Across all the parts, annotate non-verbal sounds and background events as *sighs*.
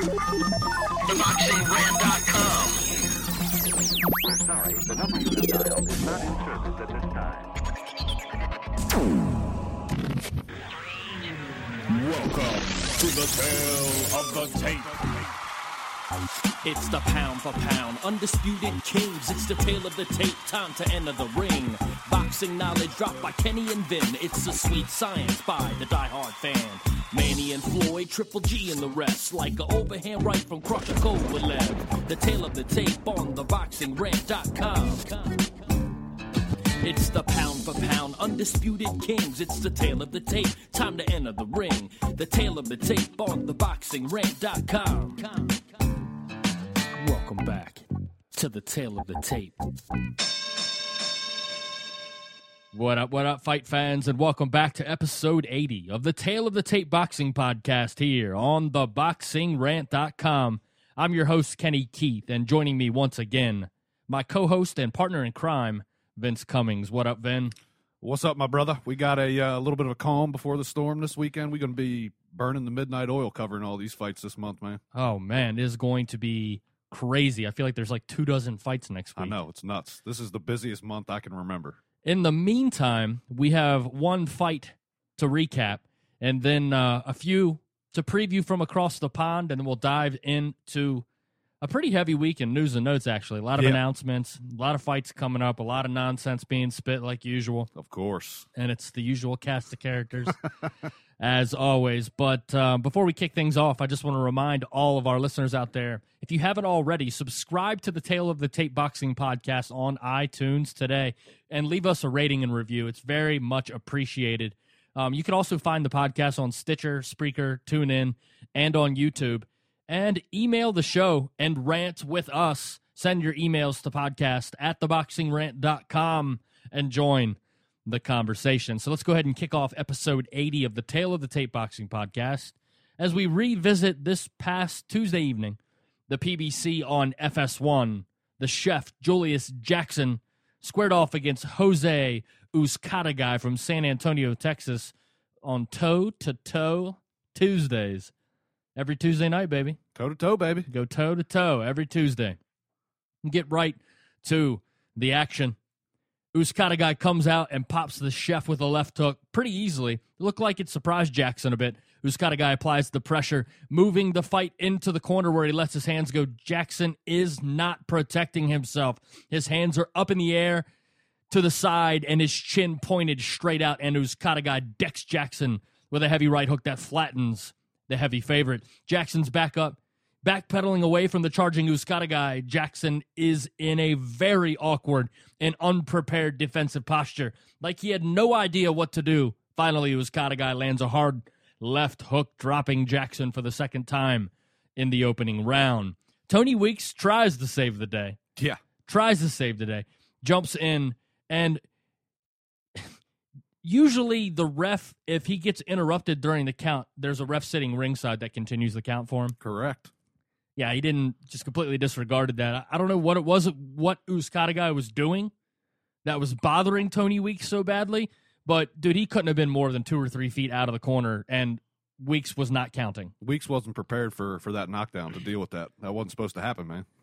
Sorry, the number you dialed is not in service at this time. Welcome to the tale of the tape. It's the pound for pound, undisputed kings. It's the tale of the tape, time to enter the ring. Boxing knowledge dropped by Kenny and Vin. It's the sweet science by the diehard fan. Manny and Floyd, Triple G and the rest. Like an overhand right from Crusher Kovalev. The tale of the tape on theboxingrant.com. It's the pound for pound, undisputed kings. It's the tale of the tape, time to enter the ring. The tale of the tape on theboxingrant.com. Welcome back to the tale of the tape. What up, what up, fight fans, and welcome back to episode 80 of the Tale of the Tape Boxing Podcast here on theboxingrant.com. I'm your host, Kenny Keith, and joining me once again, my co host and partner in crime, Vince Cummings. What up, Vin? What's up, my brother? We got a uh, little bit of a calm before the storm this weekend. We're going to be burning the midnight oil covering all these fights this month, man. Oh, man, it is going to be crazy. I feel like there's like two dozen fights next week. I know it's nuts. This is the busiest month I can remember. In the meantime, we have one fight to recap and then uh, a few to preview from across the pond, and then we'll dive into a pretty heavy week in news and notes, actually. A lot of Yeah. announcements, a lot of fights coming up, a lot of nonsense being spit like usual. Of course. and it's the usual cast of characters *laughs* as always. But uh, before we kick things off, I just want to remind all of our listeners out there if you haven't already, subscribe to the Tale of the Tape Boxing podcast on iTunes today and leave us a rating and review. It's very much appreciated. Um, you can also find the podcast on Stitcher, Spreaker, TuneIn, and on YouTube. And email the show and rant with us. Send your emails to podcast at theboxingrant.com and join the conversation. So let's go ahead and kick off episode 80 of the Tale of the Tape Boxing podcast as we revisit this past Tuesday evening the PBC on FS1. The chef, Julius Jackson, squared off against Jose Uzcategui from San Antonio, Texas on toe to toe Tuesdays. Every Tuesday night, baby Toe to toe, baby. go toe to toe every Tuesday. Get right to the action. Uzcategui comes out and pops the chef with a left hook pretty easily. Looked like it surprised Jackson a bit. Uzcategui applies the pressure, moving the fight into the corner where he lets his hands go. Jackson is not protecting himself. His hands are up in the air to the side and his chin pointed straight out. And Uzcategui decks Jackson with a heavy right hook that flattens the heavy favorite. Jackson's back up, backpedaling away from the charging Uzcategui. Jackson is in a very awkward and unprepared defensive posture, like he had no idea what to do. Finally, Uzcategui lands a hard left hook, dropping Jackson for the second time in the opening round. Tony Weeks tries to save the day Yeah. tries to save the day, jumps in, and *laughs* usually the ref, if he gets interrupted during the count, there's a ref sitting ringside that continues the count for him. Correct. Yeah, he didn't just completely disregarded that. I- don't know what it was, what Uzcategui was doing that was bothering Tony Weeks so badly, but dude, he couldn't have been more than two or three feet out of the corner, and Weeks was not counting. Weeks wasn't prepared for for that knockdown to deal with that. That wasn't supposed to happen, man. *laughs*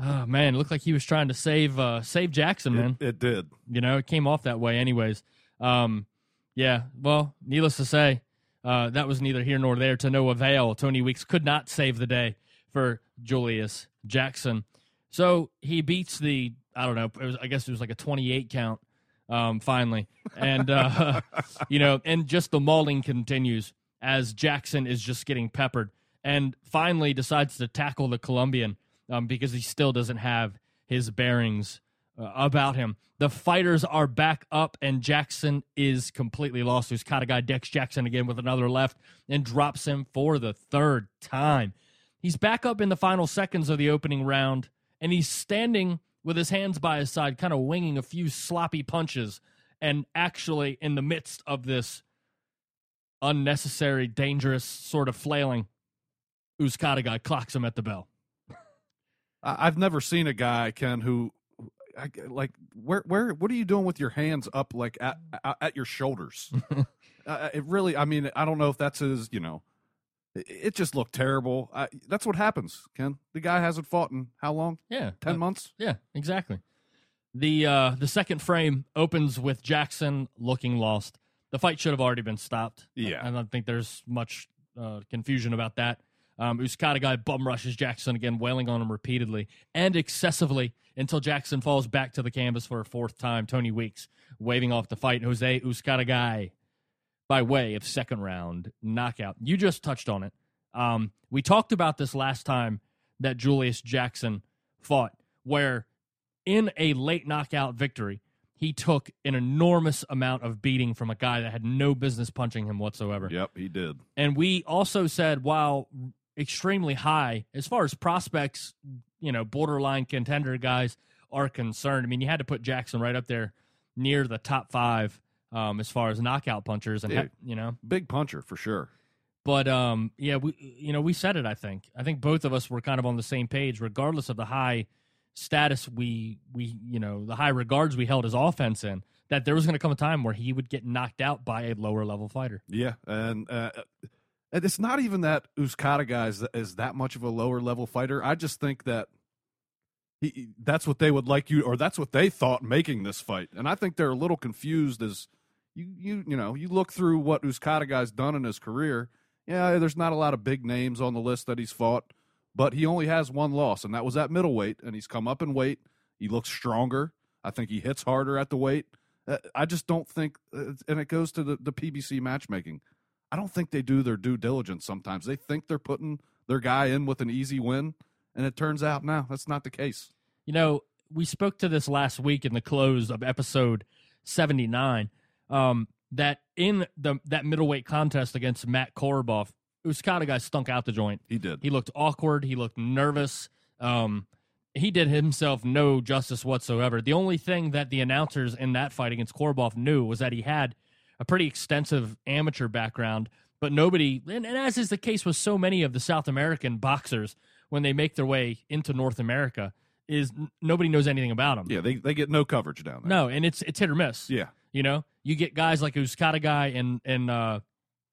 Oh man, it looked like he was trying to save uh, save Jackson, man. It, it did. You know, it came off that way, anyways. Um, yeah. Well, needless to say, uh, that was neither here nor there to no avail. Tony Weeks could not save the day for Julius Jackson, so he beats the I don't know. Was, I guess it was like a twenty-eight count. Um, finally, and uh, *laughs* you know, and just the mauling continues as Jackson is just getting peppered, and finally decides to tackle the Colombian um, because he still doesn't have his bearings uh, about him. The fighters are back up, and Jackson is completely lost. Uzcategui, Dex Jackson, again with another left and drops him for the third time. He's back up in the final seconds of the opening round, and he's standing with his hands by his side, kind of winging a few sloppy punches. And actually, in the midst of this unnecessary, dangerous sort of flailing, Uzcategui clocks him at the bell. *laughs* I've never seen a guy Ken who, I, like, where where what are you doing with your hands up like at at, at your shoulders? *laughs* uh, it really. I mean, I don't know if that's his. You know, It, just looked terrible. I, that's what happens, Ken. The guy hasn't fought in how long? Yeah, Ten uh, months. Yeah, exactly. The uh, the second frame opens with Jackson looking lost. The fight should have already been stopped. Yeah. And I don't think there's much uh, confusion about that. Um, Uzcategui bum rushes Jackson again, wailing on him repeatedly and excessively until Jackson falls back to the canvas for a fourth time. Tony Weeks waving off the fight. Jose Uzcategui by way of second round knockout. You just touched on it. Um, we talked about this last time that Julius Jackson fought, where in a late knockout victory, he took an enormous amount of beating from a guy that had no business punching him whatsoever. Yep, he did. And we also said, while extremely high as far as prospects, you know, borderline contender guys are concerned. I mean, you had to put Jackson right up there near the top five um, as far as knockout punchers, and Dude. you know, Big puncher for sure. but um, yeah, we you know we said it. I think I think both of us were kind of on the same page, regardless of the high status we we you know the high regards we held his offense in. That there was going to come a time where he would get knocked out by a lower level fighter. Yeah, and uh, and it's not even that Uskata guy is, is that much of a lower level fighter. I just think that he, that's what they would like you, or that's what they thought making this fight. And I think they're a little confused as you you you know you look through what Uzcategui's done in his career. Yeah, there's not a lot of big names on the list that he's fought, but he only has one loss, and that was at middleweight. And he's come up in weight. He looks stronger. I think he hits harder at the weight. Uh, I just don't think, uh, and it goes to the, the PBC matchmaking. I don't think they do their due diligence sometimes. They think they're putting their guy in with an easy win, and it turns out, no, that's not the case. You know, we spoke to this last week in the close of episode 79 um, that in the that middleweight contest against Matt Korobov, Uskata guy stunk out the joint. He did. He looked awkward. He looked nervous. Um, he did himself no justice whatsoever. The only thing that the announcers in that fight against Korobov knew was that he had a pretty extensive amateur background, but nobody, and, and as is the case with so many of the South American boxers, when they make their way into North America, is nobody knows anything about them. yeah, they, they get no coverage down there. No, and it's it's hit or miss. Yeah. You know, you get guys like Uzcategui and and uh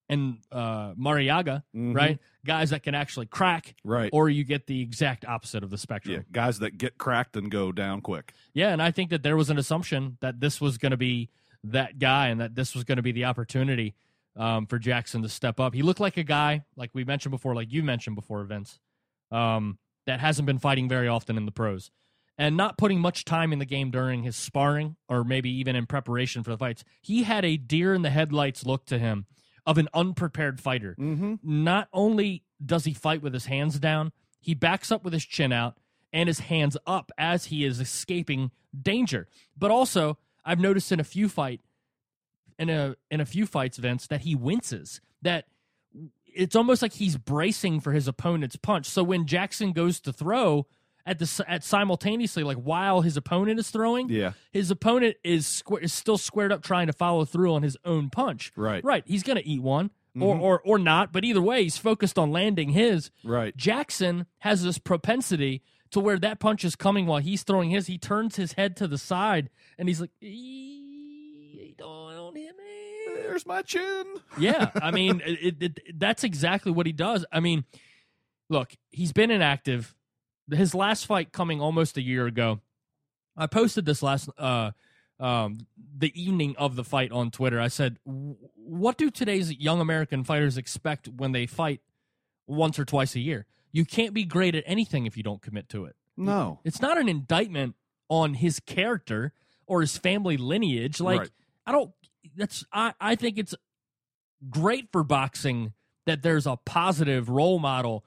and uh Marriaga, Mhm. right? Guys that can actually crack, Right. or you get the exact opposite of the spectrum. yeah, guys that get cracked and go down quick. Yeah, and I think that there was an assumption that this was going to be that guy and that this was going to be the opportunity um, for Jackson to step up. He looked like a guy, like we mentioned before, like you mentioned before, Vince, um, that hasn't been fighting very often in the pros and not putting much time in the game during his sparring or maybe even in preparation for the fights. He had a deer in the headlights look to him of an unprepared fighter Mm-hmm. not only does he fight with his hands down, he backs up with his chin out and his hands up as he is escaping danger. But also, I've noticed in a few fight in a in a few fights, Vince, that he winces. That it's almost like he's bracing for his opponent's punch. So when Jackson goes to throw at the at simultaneously, like while his opponent is throwing, Yeah. his opponent is squ- is still squared up trying to follow through on his own punch. Right. Right. He's going to eat one or, Mhm. or or not, but either way, he's focused on landing his. Right. Jackson has this propensity to where that punch is coming while he's throwing his. He turns his head to the side and he's like, "Don't, don't hit me." There's my chin. *laughs* Yeah, I mean, it, it, that's exactly what he does. I mean, look, he's been inactive. His last fight coming almost a year ago. I posted this last uh um the evening of the fight on Twitter. I said, "What do today's young American fighters expect when they fight once or twice a year? You can't be great at anything if you don't commit to it." No. It's not an indictment on his character or his family lineage. Like Right. I don't that's I, I think it's great for boxing that there's a positive role model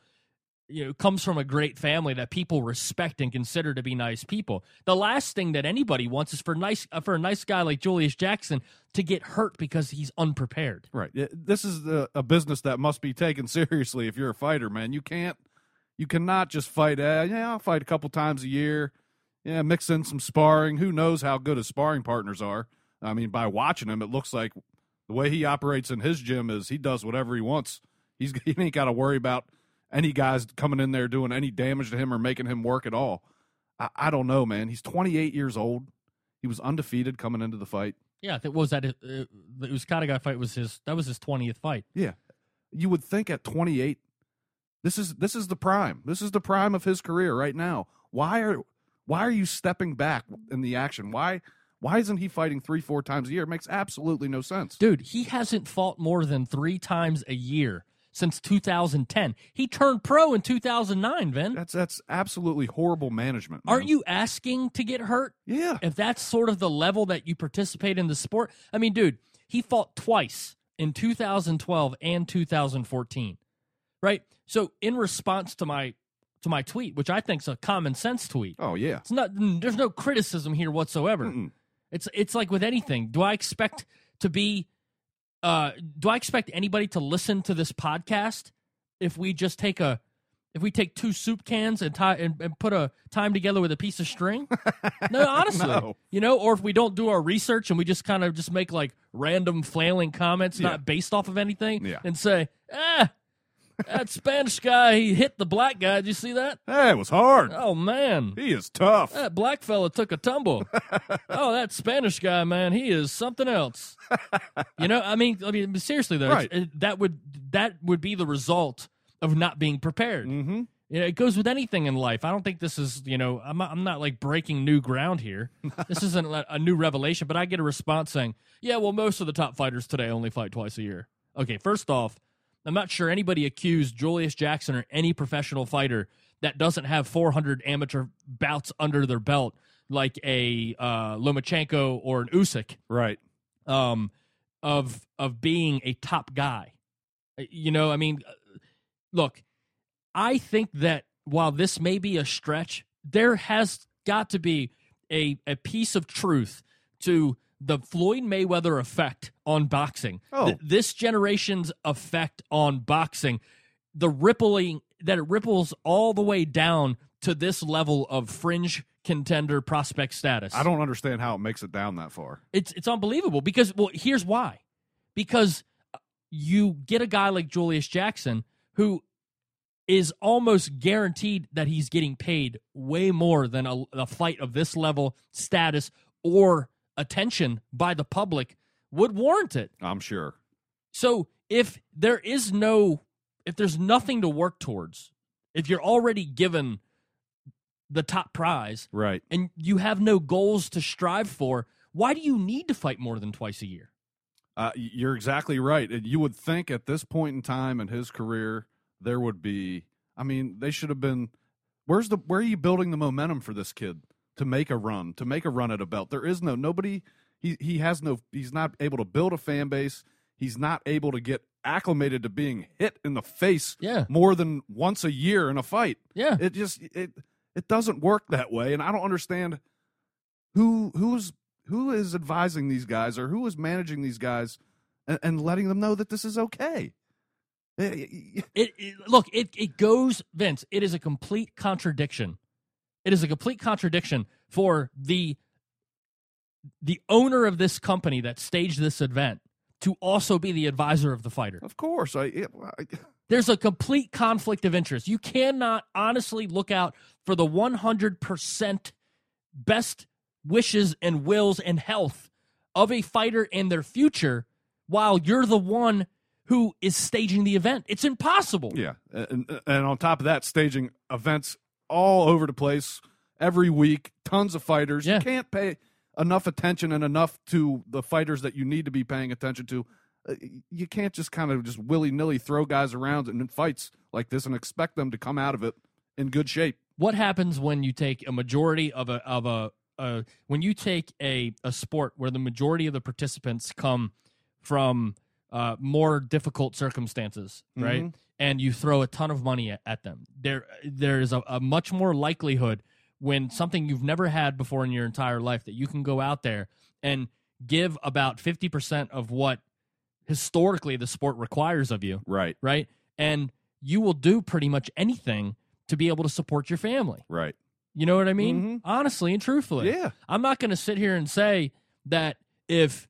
you know comes from a great family that people respect and consider to be nice people. The last thing that anybody wants is for nice uh, for a nice guy like Julius Jackson to get hurt because he's unprepared. Right. This is the, a business that must be taken *laughs* seriously if you're a fighter, man. You can't, you cannot just fight. Uh, yeah, I'll fight a couple times a year. Yeah, mix in some sparring. Who knows how good his sparring partners are? I mean, by watching him, it looks like the way he operates in his gym is he does whatever he wants. He's *laughs* he ain't got to worry about any guys coming in there doing any damage to him or making him work at all. I, I don't know, man. He's 28 years old. He was undefeated coming into the fight. Yeah, that was that uh, it was kind of guy fight was his that was his twentieth fight. Yeah. you would think at 28, this is this is the prime. This is the prime of his career right now. Why are why are you stepping back in the action? Why why isn't he fighting three four times a year? It makes absolutely no sense. Dude, he hasn't fought more than three times a year since 2010. He turned pro in 2009, Vin. That's that's absolutely horrible management. man. Aren't you asking to get hurt? Yeah. If that's sort of the level that you participate in the sport. I mean, dude, he fought twice in 2012 and 2014. Right? So in response to my to my tweet, which I think's a common sense tweet. Oh yeah. It's not there's no criticism here whatsoever. Mm-mm. It's it's like with anything. Do I expect to be uh do I expect anybody to listen to this podcast if we just take a if we take two soup cans and tie and, and put a time together with a piece of string? *laughs* No, honestly. No. You know, or if we don't do our research and we just kind of just make like random flailing comments Yeah. not based off of anything Yeah. and say, "Ah, that Spanish guy, he hit the black guy. Did you see that? Hey, it was hard. Oh man. He is tough. That black fella took a tumble. *laughs* oh, that Spanish guy, man, he is something else. You know, I mean, I mean, seriously though, Right. it- that would that would be the result of not being prepared. Mm-hmm. You know, it goes with anything in life. I don't think this is, you know, I'm not, I'm not like breaking new ground here. *laughs* this isn't a a new revelation, but I get a response saying, "Yeah, well, most of the top fighters today only fight twice a year." Okay, first off, I'm not sure anybody accused Julius Jackson or any professional fighter that doesn't have 400 amateur bouts under their belt, like a uh, Lomachenko or an Usyk, Right. um, of of being a top guy. Uh, You know, I mean, uh, look, I think that while this may be a stretch, there has got to be a a piece of truth to the Floyd Mayweather effect on boxing. Oh. Th- this generation's effect on boxing, the rippling that it ripples all the way down to this level of fringe contender prospect status. I don't understand how it makes it down that far. It's it's unbelievable because well, here's why. Because uh, you get a guy like Julius Jackson who is almost guaranteed that he's getting paid way more than a, a fight of this level, status, or attention by the public would warrant it. I'm sure. So if there is no, if there's nothing to work towards, if you're already given the top prize Right. and you have no goals to strive for, why do you need to fight more than twice a year? Uh, you're exactly right. You would think at this point in time in his career, there would be. I mean, they should have been. Where's the? Where are you building the momentum for this kid to make a run? To make a run at a belt? There is no nobody. He he has no. He's not able to build a fan base. He's not able to get acclimated to being hit in the face Yeah. more than once a year in a fight. Yeah. It just it it doesn't work that way, and I don't understand who who's who is advising these guys or who is managing these guys and, and letting them know that this is okay. Eh, It, it look, it it goes, Vince. It is a complete contradiction. It is a complete contradiction for the the owner of this company that staged this event to also be the advisor of the fighter. Of course, I, it, I *laughs* There's a complete conflict of interest. You cannot honestly look out for the 100% best wishes and wills and health of a fighter and their future while you're the one who is staging the event. It's impossible. yeah, and, and on top of that, staging events all over the place every week, tons of fighters. Yeah. You can't pay enough attention and enough to the fighters that you need to be paying attention to. Uh, You can't just kind of just willy nilly throw guys around in fights like this and expect them to come out of it in good shape. What happens when you take a majority of a of a uh, when you take a a sport where the majority of the participants come from uh, more difficult circumstances, right? Mhm. And you throw a ton of money at, at them. There there is a, a much more likelihood when something you've never had before in your entire life that you can go out there and give about 50% of what historically the sport requires of you Right, right? And you will do pretty much anything to be able to support your family. right. You know what I mean? Mhm. Honestly and truthfully. Yeah. I'm not going to sit here and say that if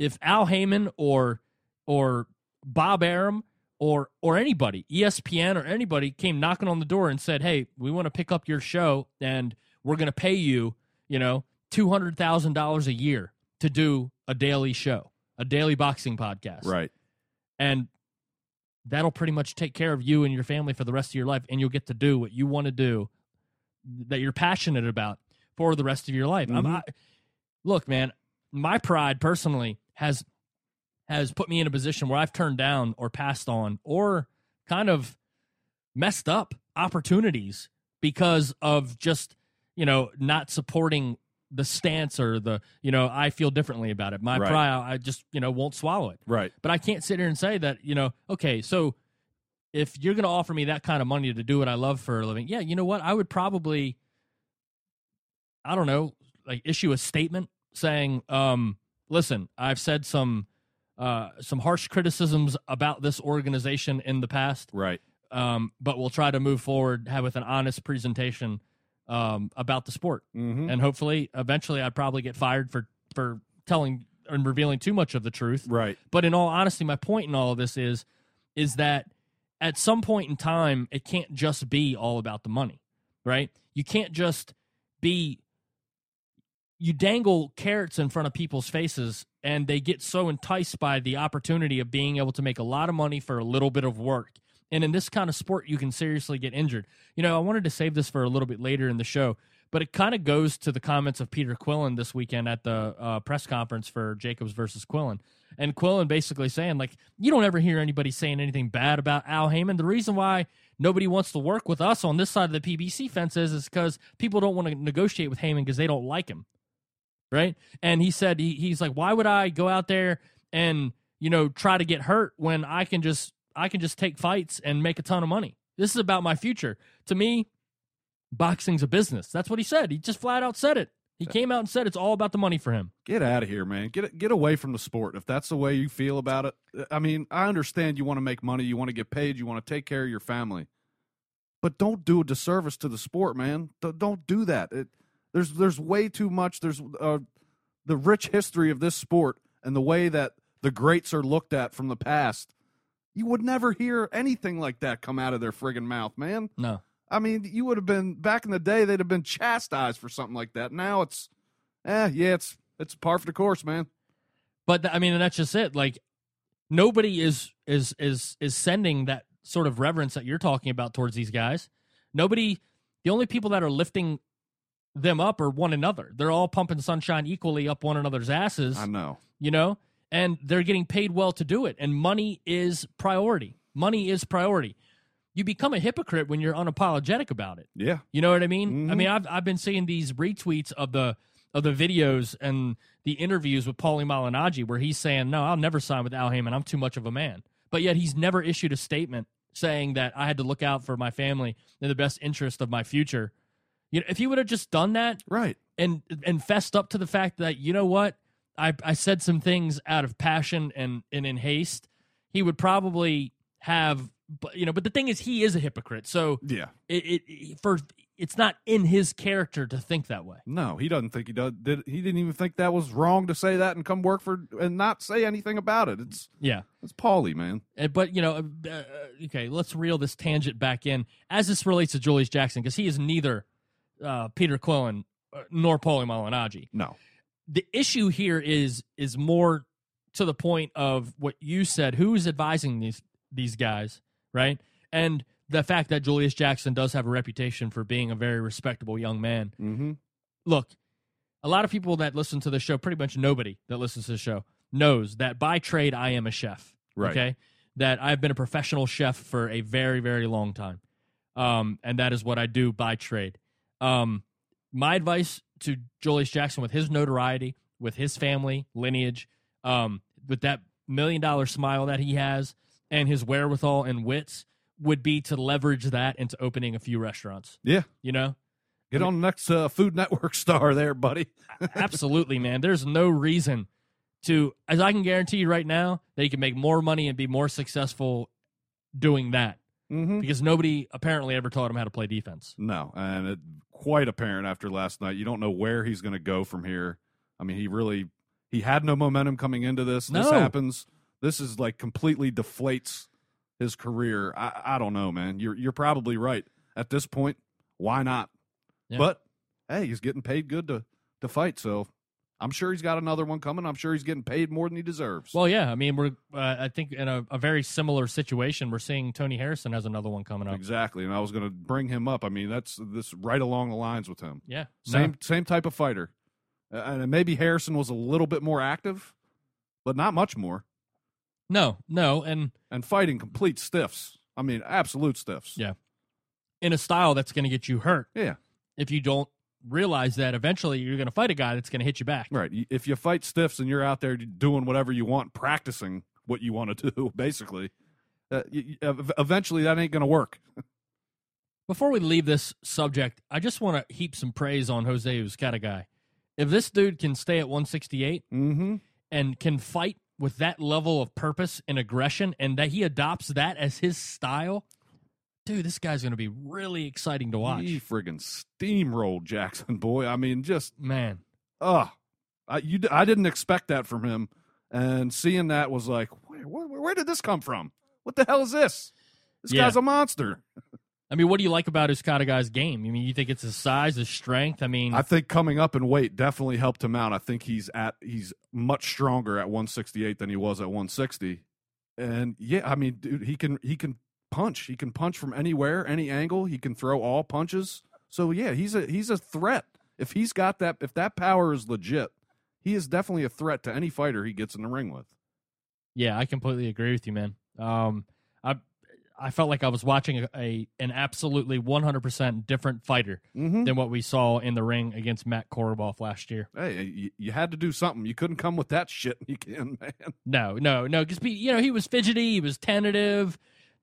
if Al Haymon or or Bob Arum or or anybody, ESPN or anybody came knocking on the door and said, "Hey, we want to pick up your show and we're going to pay you, you know, $200,000 a year to do a daily show, a daily boxing podcast." Right. and that'll pretty much take care of you and your family for the rest of your life, and you'll get to do what you want to do that you're passionate about for the rest of your life. I'm- Mhm. I, look, man, my pride personally has has put me in a position where I've turned down or passed on or kind of messed up opportunities because of just you know not supporting the stance or the you know I feel differently about it. My Right. pride, I just you know won't swallow it. Right. But I can't sit here and say that, you know, okay, so if you're going to offer me that kind of money to do what I love for a living, yeah, you know what? I would probably, I don't know, like issue a statement saying, um, listen, I've said some, uh, some harsh criticisms about this organization in the past, Right. um, but we'll try to move forward, have with an honest presentation um, about the sport Mm-hmm. and hopefully eventually I'd probably get fired for for telling and revealing too much of the truth. Right. But in all honesty, my point in all of this is is that at some point in time, it can't just be all about the money, right? You can't just be you dangle carrots in front of people's faces and they get so enticed by the opportunity of being able to make a lot of money for a little bit of work. And in this kind of sport, you can seriously get injured. You know, I wanted to save this for a little bit later in the show, but it kind of goes to the comments of Peter Quillin this weekend at the uh, press conference for Jacobs versus Quillin. And Quillin basically saying, like, you don't ever hear anybody saying anything bad about Al Haymon. The reason why nobody wants to work with us on this side of the PBC fence is, because people don't want to negotiate with Haymon because they don't like him. Right. And he said, he, he's like, why would I go out there and, you know, try to get hurt when I can just, I can just take fights and make a ton of money. This is about my future. To me, boxing's a business. That's what he said. He just flat out said it. He came out and said it's all about the money for him. Get out of here, man. Get get away from the sport if that's the way you feel about it. I mean, I understand you want to make money, you want to get paid, you want to take care of your family, but don't do a disservice to the sport, man. Don't do that. It, there's there's way too much. There's uh, the rich history of this sport and the way that the greats are looked at from the past. You would never hear anything like that come out of their friggin' mouth, man. No. I mean, you would have been back in the day. They'd have been chastised for something like that. Now it's, eh, yeah, it's it's par for the course, man. But I mean, and that's just it. Like nobody is is is is sending that sort of reverence that you're talking about towards these guys. Nobody. The only people that are lifting them up or one another. They're all pumping sunshine equally up one another's asses. I know. you know, and they're getting paid well to do it. And money is priority. Money is priority. You become a hypocrite when you're unapologetic about it. Yeah, You know what I mean? I Mhm. mean, I've I've been seeing these retweets of the of the videos and the interviews with Paulie Malignaggi where he's saying, "No, I'll never sign with Al Haymon. I'm too much of a man." But yet he's never issued a statement saying that I had to look out for my family in the best interest of my future. You know, if he would have just done that right. and and fessed up to the fact that you know what I I said some things out of passion and and in haste, he would probably have. But you know, but the thing is, he is a hypocrite. So Yeah. it, it for it's not in his character to think that way. No, he doesn't think he does. Did he didn't even think that was wrong to say that and come work for and not say anything about it. It's Yeah, it's Paulie, man. Uh, but you know, uh, uh, okay, let's reel this tangent back in as this relates to Julius Jackson because he is neither uh, Peter Quillin uh, nor Paulie Malignaggi. No. the issue here is is more to the point of what you said who's advising these these guys right and the fact that Julius Jackson does have a reputation for being a very respectable young man Mm-hmm. look a lot of people that listen to the show pretty much nobody that listens to the show knows that by trade I am a chef Right. okay that I've been a professional chef for a very very long time um and that is what I do by trade um my advice to Julius Jackson with his notoriety, with his family lineage, um, with that million dollar smile that he has, and his wherewithal and wits, would be to leverage that into opening a few restaurants. Yeah. You know, Get on the next uh, Food Network *laughs* star there, buddy. *laughs* absolutely, man. There's no reason to, as I can guarantee you right now, that you can make more money and be more successful doing that Mm-hmm. because nobody apparently ever taught him how to play defense. No, and it quite apparent after last night. You don't know where he's going to go from here. I mean, he really he had no momentum coming into this. This happens. This is like completely deflates his career. I, I don't know, man. You're you're probably right at this point. Why not? Yeah. But hey, he's getting paid good to to fight. So I'm sure he's got another one coming. I'm sure he's getting paid more than he deserves. Well, yeah. I mean, we're uh, I think in a, a very similar situation. We're seeing Tony Harrison has another one coming up. exactly. And I was going to bring him up. I mean, that's this right along the lines with him. Yeah, Same No. same type of fighter. Uh, and maybe Harrison was a little bit more active, but not much more. No, no, and And fighting complete stiffs. I mean, absolute stiffs. Yeah. in a style that's going to get you hurt Yeah. if you don't realize that eventually you're going to fight a guy that's going to hit you back. Right. If you fight stiffs and you're out there doing whatever you want, practicing what you want to *laughs* do, basically, uh, eventually that ain't going to work. Before we leave this subject, I just want to heap some praise on Jose Uzcategui. If this dude can stay at 168 Mm-hmm. and can fight with that level of purpose and aggression and that he adopts that as his style, dude, this guy's going to be really exciting to watch. He friggin' steamrolled Jackson, boy. I mean, just Man, uh I, you, I didn't expect that from him, and seeing that was like, where, where, where did this come from? What the hell is this? This Yeah. guy's a monster. I mean, what do you like about his kind of guy's game? I mean, you think it's his size, his strength? I mean, I think coming up in weight definitely helped him out. I think he's at he's much stronger at 168 than he was at 160. And yeah, I mean, dude, he can he can punch. He can punch from anywhere, any angle. He can throw all punches. So yeah, he's a he's a threat. If he's got that if that power is legit, he is definitely a threat to any fighter he gets in the ring with. Yeah, I completely agree with you, man. Um, I I felt like I was watching a, a an absolutely 100% different fighter Mm-hmm. than what we saw in the ring against Matt Korobov last year. Hey, you, you had to do something. You couldn't come with that shit *laughs* again, man. No, no, no, because you know he was fidgety, he was tentative,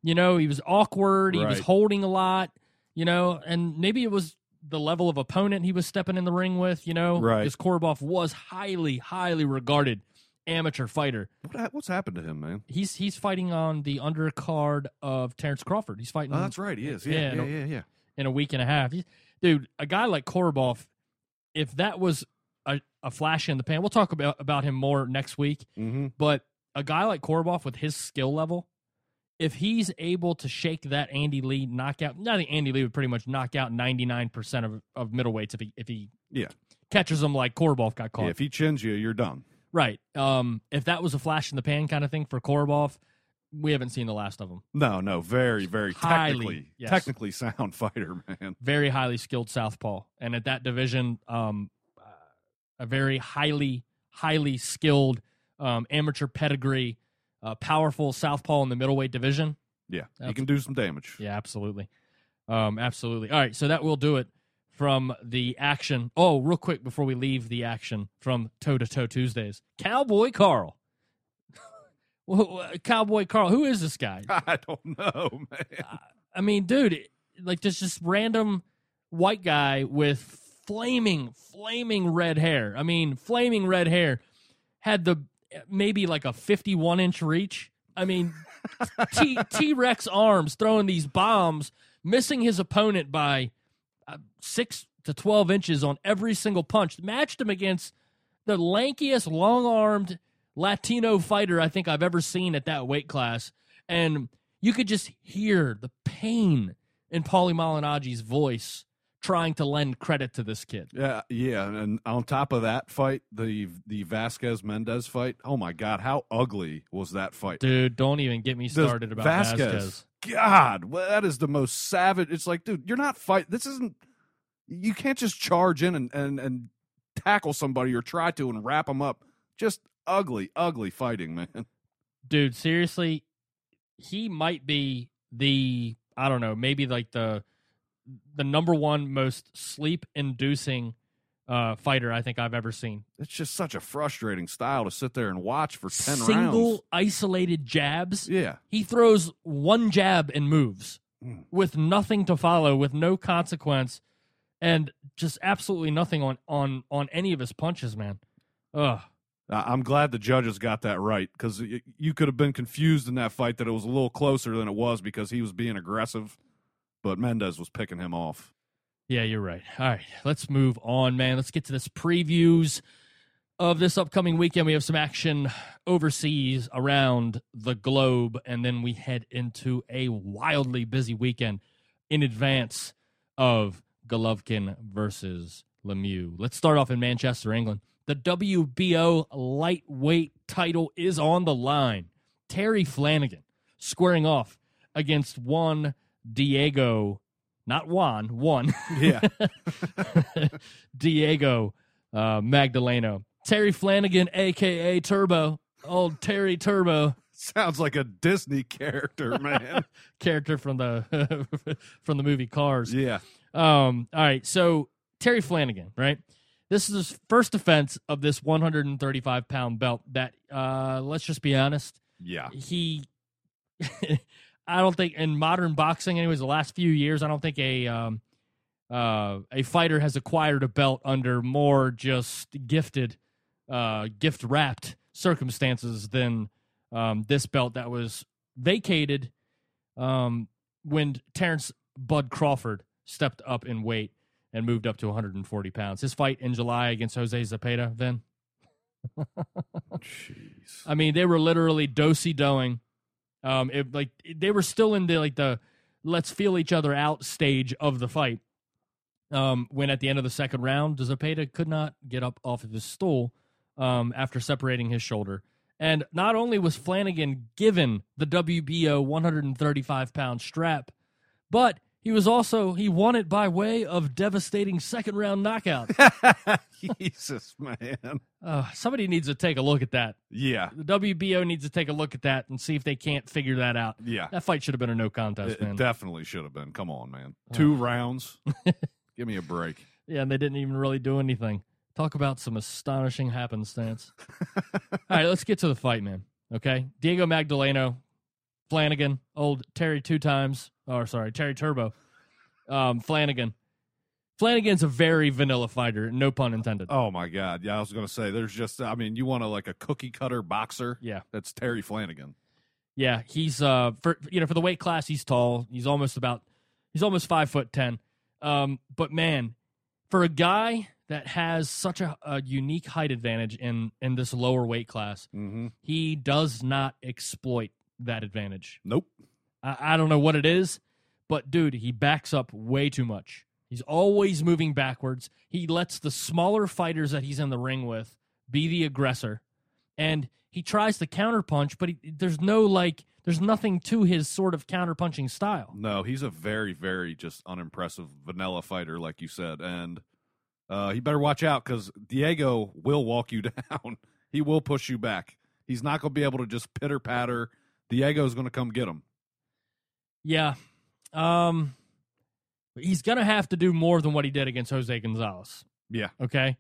you know he was awkward, he was holding a lot, you know, and maybe it was the level of opponent he was stepping in the ring with, you know, Right. Because Korobov was highly, highly regarded amateur fighter. What, ha- what's happened to him, man? He's he's fighting on the undercard of Terrence Crawford. He's fighting Oh, that's right. He is. Yeah, Yeah, yeah, no- yeah, yeah. in a week and a half. Dude, a guy like Korobov, if that was a, a flash in the pan, we'll talk about, about him more next week. Mm-hmm. But a guy like Korobov with his skill level, if he's able to shake that Andy Lee knockout, I think Andy Lee would pretty much knock out 99% of, of middleweights if he, if he Yeah. catches them like Korobov got caught. Yeah, if he chins you, you're done. right. Um, if that was a flash in the pan kind of thing for Korobov, we haven't seen the last of him. No, no, very, very Highly, technically, yes. technically sound *laughs* fighter, man. very highly skilled southpaw, and at that division, um, a very highly, highly skilled um, amateur pedigree, uh, powerful southpaw in the middleweight division. Yeah, he can do some damage. Yeah, absolutely, um, absolutely. All right, so that will do it from the action. Oh, real quick before we leave the action from toe to toe Tuesdays, Cowboy Carl. *laughs* Cowboy Carl, who is this guy? *laughs* I don't know, man. I mean, dude, like just just random white guy with flaming, flaming red hair. I mean, flaming red hair had the maybe like a fifty-one inch reach. I mean, T *laughs* T Rex arms throwing these bombs, missing his opponent by uh, six to twelve inches on every single punch. Matched him against the lankiest, long-armed Latino fighter I think I've ever seen at that weight class, and you could just hear the pain in Paulie Malignaggi's voice trying to lend credit to this kid. Yeah, yeah, and on top of that fight, the the Vasquez Mendez fight. Oh my God, how ugly was that fight? Dude, don't even get me The started about Vasquez. God, well, that is the most savage. It's like, dude, you're not fight. This isn't. You can't just charge in and and and tackle somebody or try to and wrap them up. Just ugly, ugly fighting, man. Dude, seriously, he might be the I don't know, maybe like the the number one most sleep inducing uh fighter I think I've ever seen. It's just such a frustrating style to sit there and watch for ten Single rounds. isolated jabs. Yeah, He throws one jab and moves Mm. with nothing to follow, with no consequence, and just absolutely nothing on on on any of his punches, man. Ugh. I'm glad the judges got that right because you could have been confused in that fight that it was a little closer than it was because he was being aggressive, but Mendez was picking him off. Yeah, you're right. All right, let's move on, man. Let's get to this previews of this upcoming weekend. We have some action overseas around the globe, and then we head into a wildly busy weekend in advance of Golovkin versus Lemieux. Let's start off in Manchester, England. The WBO lightweight title is on the line. Terry Flanagan squaring off against one Diego, not Juan, one Yeah. *laughs* Diego uh, Magdaleno. Terry Flanagan, aka Turbo, old Terry Turbo Sounds like a Disney character, man. *laughs* character from the *laughs* from the movie Cars. yeah. Um, all right, so Terry Flanagan, right? This is his first defense of this 135 pound belt. That uh, let's just be honest, Yeah. he. I don't think in modern boxing, anyways, the last few years, I don't think a um, uh, a fighter has acquired a belt under more just gifted, uh, gift wrapped circumstances than um, this belt that was vacated um, when Terrence Bud Crawford stepped up in weight and moved up to 140 pounds. His fight in July against Jose Zepeda, then. *laughs* Jeez. I mean, they were literally dosey doing. Um, it, like they were still in the like the let's feel each other out stage of the fight. Um, when at the end of the second round, Zepeda could not get up off of his stool um, after separating his shoulder. And not only was Flanagan given the WBO 135 pound strap, but he was also he won it by way of devastating second round knockout. *laughs* Jesus, man. uh, somebody needs to take a look at that. Yeah. The WBO needs to take a look at that and see if they can't figure that out. Yeah. That fight should have been a no contest, It, man. it definitely should have been. Come on, man. Two rounds. *laughs* Give me a break. yeah, and they didn't even really do anything. Talk about some astonishing happenstance. *laughs* All right, let's get to the fight, man. Okay, Diego Magdaleno, Flanagan, old Terry two times, or sorry, Terry Turbo, um, Flanagan. Flanagan's a very vanilla fighter, no pun intended. Oh my God. Yeah, I was gonna say there's just I mean, you want to like a cookie cutter boxer? Yeah, That's Terry Flanagan. yeah, he's uh for you know for the weight class he's tall. He's almost about he's almost five foot ten. Um, but man, for a guy that has such a, a unique height advantage in in this lower weight class, Mm-hmm. he does not exploit that advantage. Nope. I, I don't know what it is, but dude, he backs up way too much. He's always moving backwards. He lets the smaller fighters that he's in the ring with be the aggressor, and he tries to counterpunch, but he, there's no like, there's nothing to his sort of counterpunching style. No, he's a very, very just unimpressive vanilla fighter, like you said, and uh, he better watch out because Diego will walk you *laughs* down. he will push you back. He's not going to be able to just pitter patter. Diego's going to come get him. Yeah, um, he's gonna have to do more than what he did against Jose Gonzalez. Yeah. okay?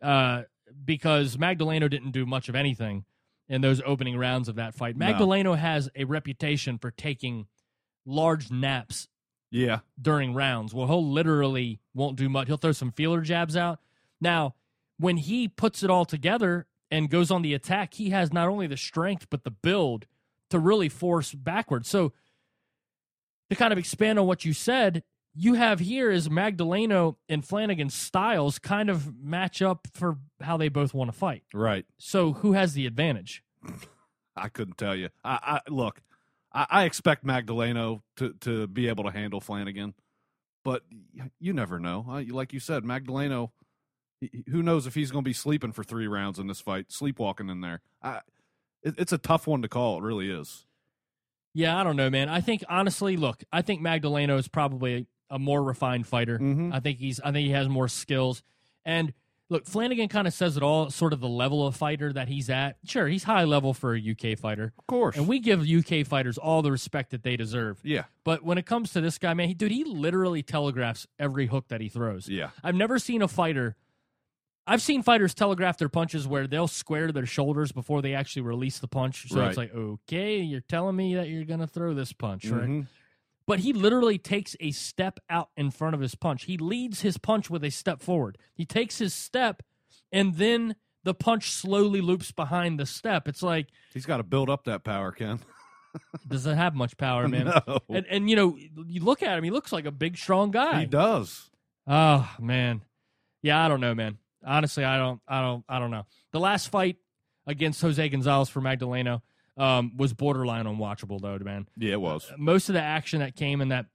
Uh, because Magdaleno didn't do much of anything in those opening rounds of that fight. No. Magdaleno has a reputation for taking large naps Yeah. during rounds. Well, he'll literally won't do much. He'll throw some feeler jabs out. Now, when he puts it all together and goes on the attack, he has not only the strength but the build to really force backwards. So, to kind of expand on what you said, you have here is Magdaleno and Flanagan's styles kind of match up for how they both want to fight. Right. So, who has the advantage? *laughs* I couldn't tell you. I, I look. I, I expect Magdaleno to to be able to handle Flanagan, but you never know. Like you said, Magdaleno. Who knows if he's going to be sleeping for three rounds in this fight, sleepwalking in there. I, it, it's a tough one to call. It really is. Yeah, I don't know, man. I think honestly, look, I think Magdaleno is probably a more refined fighter. Mhm. I think he's I think he has more skills. And look, Flanagan kind of says it all, sort of the level of fighter that he's at. Sure, he's high level for a UK fighter. Of course. And we give UK fighters all the respect that they deserve. yeah. But when it comes to this guy, man, he, dude, he literally telegraphs every hook that he throws. Yeah. I've never seen a fighter. I've seen fighters telegraph their punches where they'll square their shoulders before they actually release the punch. So Right. it's like, okay, you're telling me that you're going to throw this punch, right? Mhm. But he literally takes a step out in front of his punch. He leads his punch with a step forward. He takes his step, and then the punch slowly loops behind the step. It's like, He's got to build up that power, Ken. *laughs* does it have much power, man? *laughs* No. And, and you know, you look at him; he looks like a big, strong guy. He does. Oh man, yeah, I don't know, man. Honestly, I don't, I don't, I don't know. The last fight against Jose Gonzalez for Magdaleno um, was borderline unwatchable, though, man. Yeah, it was. Most of the action that came in that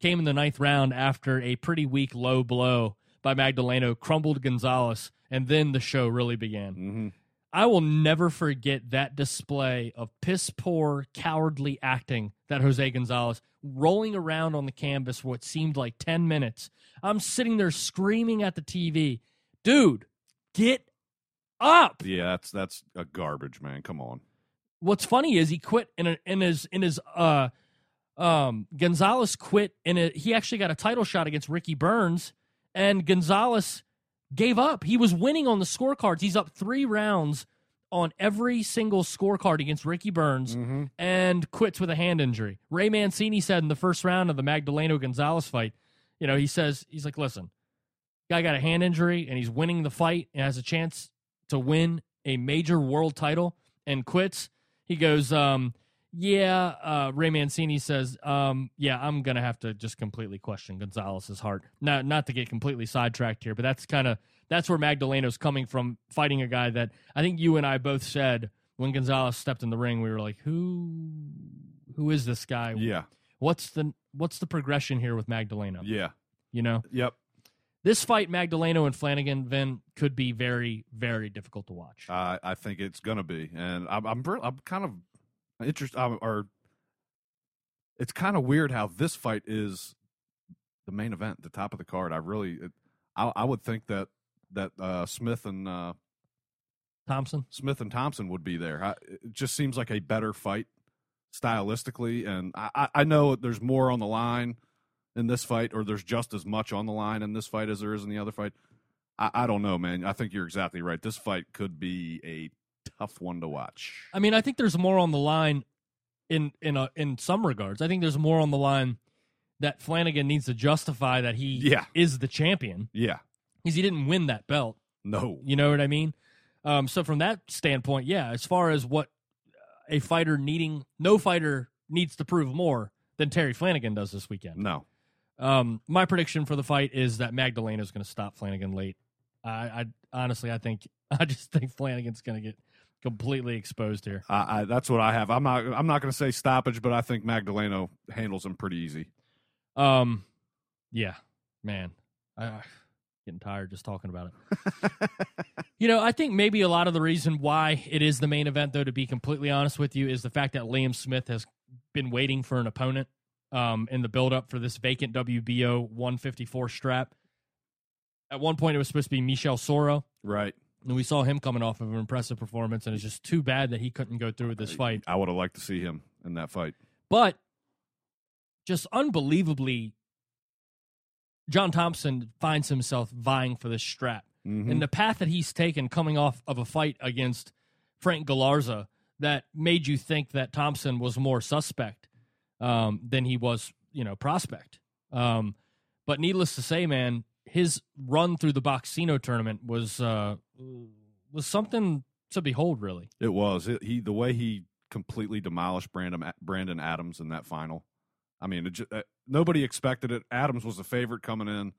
came in the ninth round after a pretty weak low blow by Magdaleno crumbled Gonzalez, and then the show really began. hmm I will never forget that display of piss poor, cowardly acting that Jose Gonzalez rolling around on the canvas for what seemed like 10 minutes. I'm sitting there screaming at the TV, dude, get up. Yeah, that's that's a garbage, man. Come on. What's funny is he quit in, a, in his, in his, uh, um, Gonzalez quit in a, he actually got a title shot against Ricky Burns, and Gonzalez gave up. He was winning on the scorecards. He's up three rounds on every single scorecard against Ricky Burns Mm-hmm. and quits with a hand injury. Ray Mancini said in the first round of the Magdaleno Gonzalez fight, you know, he says, he's like, listen, guy got a hand injury and he's winning the fight and has a chance to win a major world title and quits. He goes, um, yeah, uh, Ray Mancini says, um, yeah, I'm gonna have to just completely question Gonzalez's heart. Not not to get completely sidetracked here, but that's kind of that's where Magdaleno's coming from, fighting a guy that I think you and I both said when Gonzalez stepped in the ring, we were like, who who is this guy? Yeah. What's the what's the progression here with Magdaleno? Yeah. You know, Yep. This fight, Magdaleno and Flanagan, Vin could be very very difficult to watch. I I think it's gonna be, and I'm I'm, I'm kind of interested. Or it's kind of weird how this fight is the main event, the top of the card. I really, it, I I would think that that uh, Smith and uh, Thompson. Smith and Thompson would be there. I, it just seems like a better fight stylistically, and I, I I know there's more on the line in this fight, or there's just as much on the line in this fight as there is in the other fight. I, I don't know, man. I think you're exactly right. This fight could be a tough one to watch. I mean, I think there's more on the line in in a, in some regards. I think there's more on the line that Flanagan needs to justify that he Yeah. is the champion Yeah. because he didn't win that belt. No. You know what I mean? Um, so from that standpoint, yeah. As far as what a fighter needing, no fighter needs to prove more than Terry Flanagan does this weekend. No. Um, my prediction for the fight is that Magdaleno is going to stop Flanagan late. I, I honestly, I think, *laughs* I just think Flanagan's going to get completely exposed here. I, I that's what I have. I'm not I'm not going to say stoppage, but I think Magdaleno handles him pretty easy. Um, yeah, man, I, I getting tired just talking about it. *laughs* you know, I think maybe a lot of the reason why it is the main event, though, to be completely honest with you, is the fact that Liam Smith has been waiting for an opponent um, in the build-up for this vacant WBO 154 strap. At one point, it was supposed to be Michel Soro, Right. and we saw him coming off of an impressive performance, and it's just too bad that he couldn't go through with this fight. I would have liked to see him in that fight. But just unbelievably, John Thompson finds himself vying for this strap. Mhm. And the path that he's taken coming off of a fight against Frank Galarza that made you think that Thompson was more suspect um, than he was, you know, prospect. Um, but needless to say, man, his run through the Boxcino tournament was uh, was something to behold, really. It was it, he the way he completely demolished Brandon Brandon Adams in that final. I mean, it uh, nobody expected it. Adams was the favorite coming in.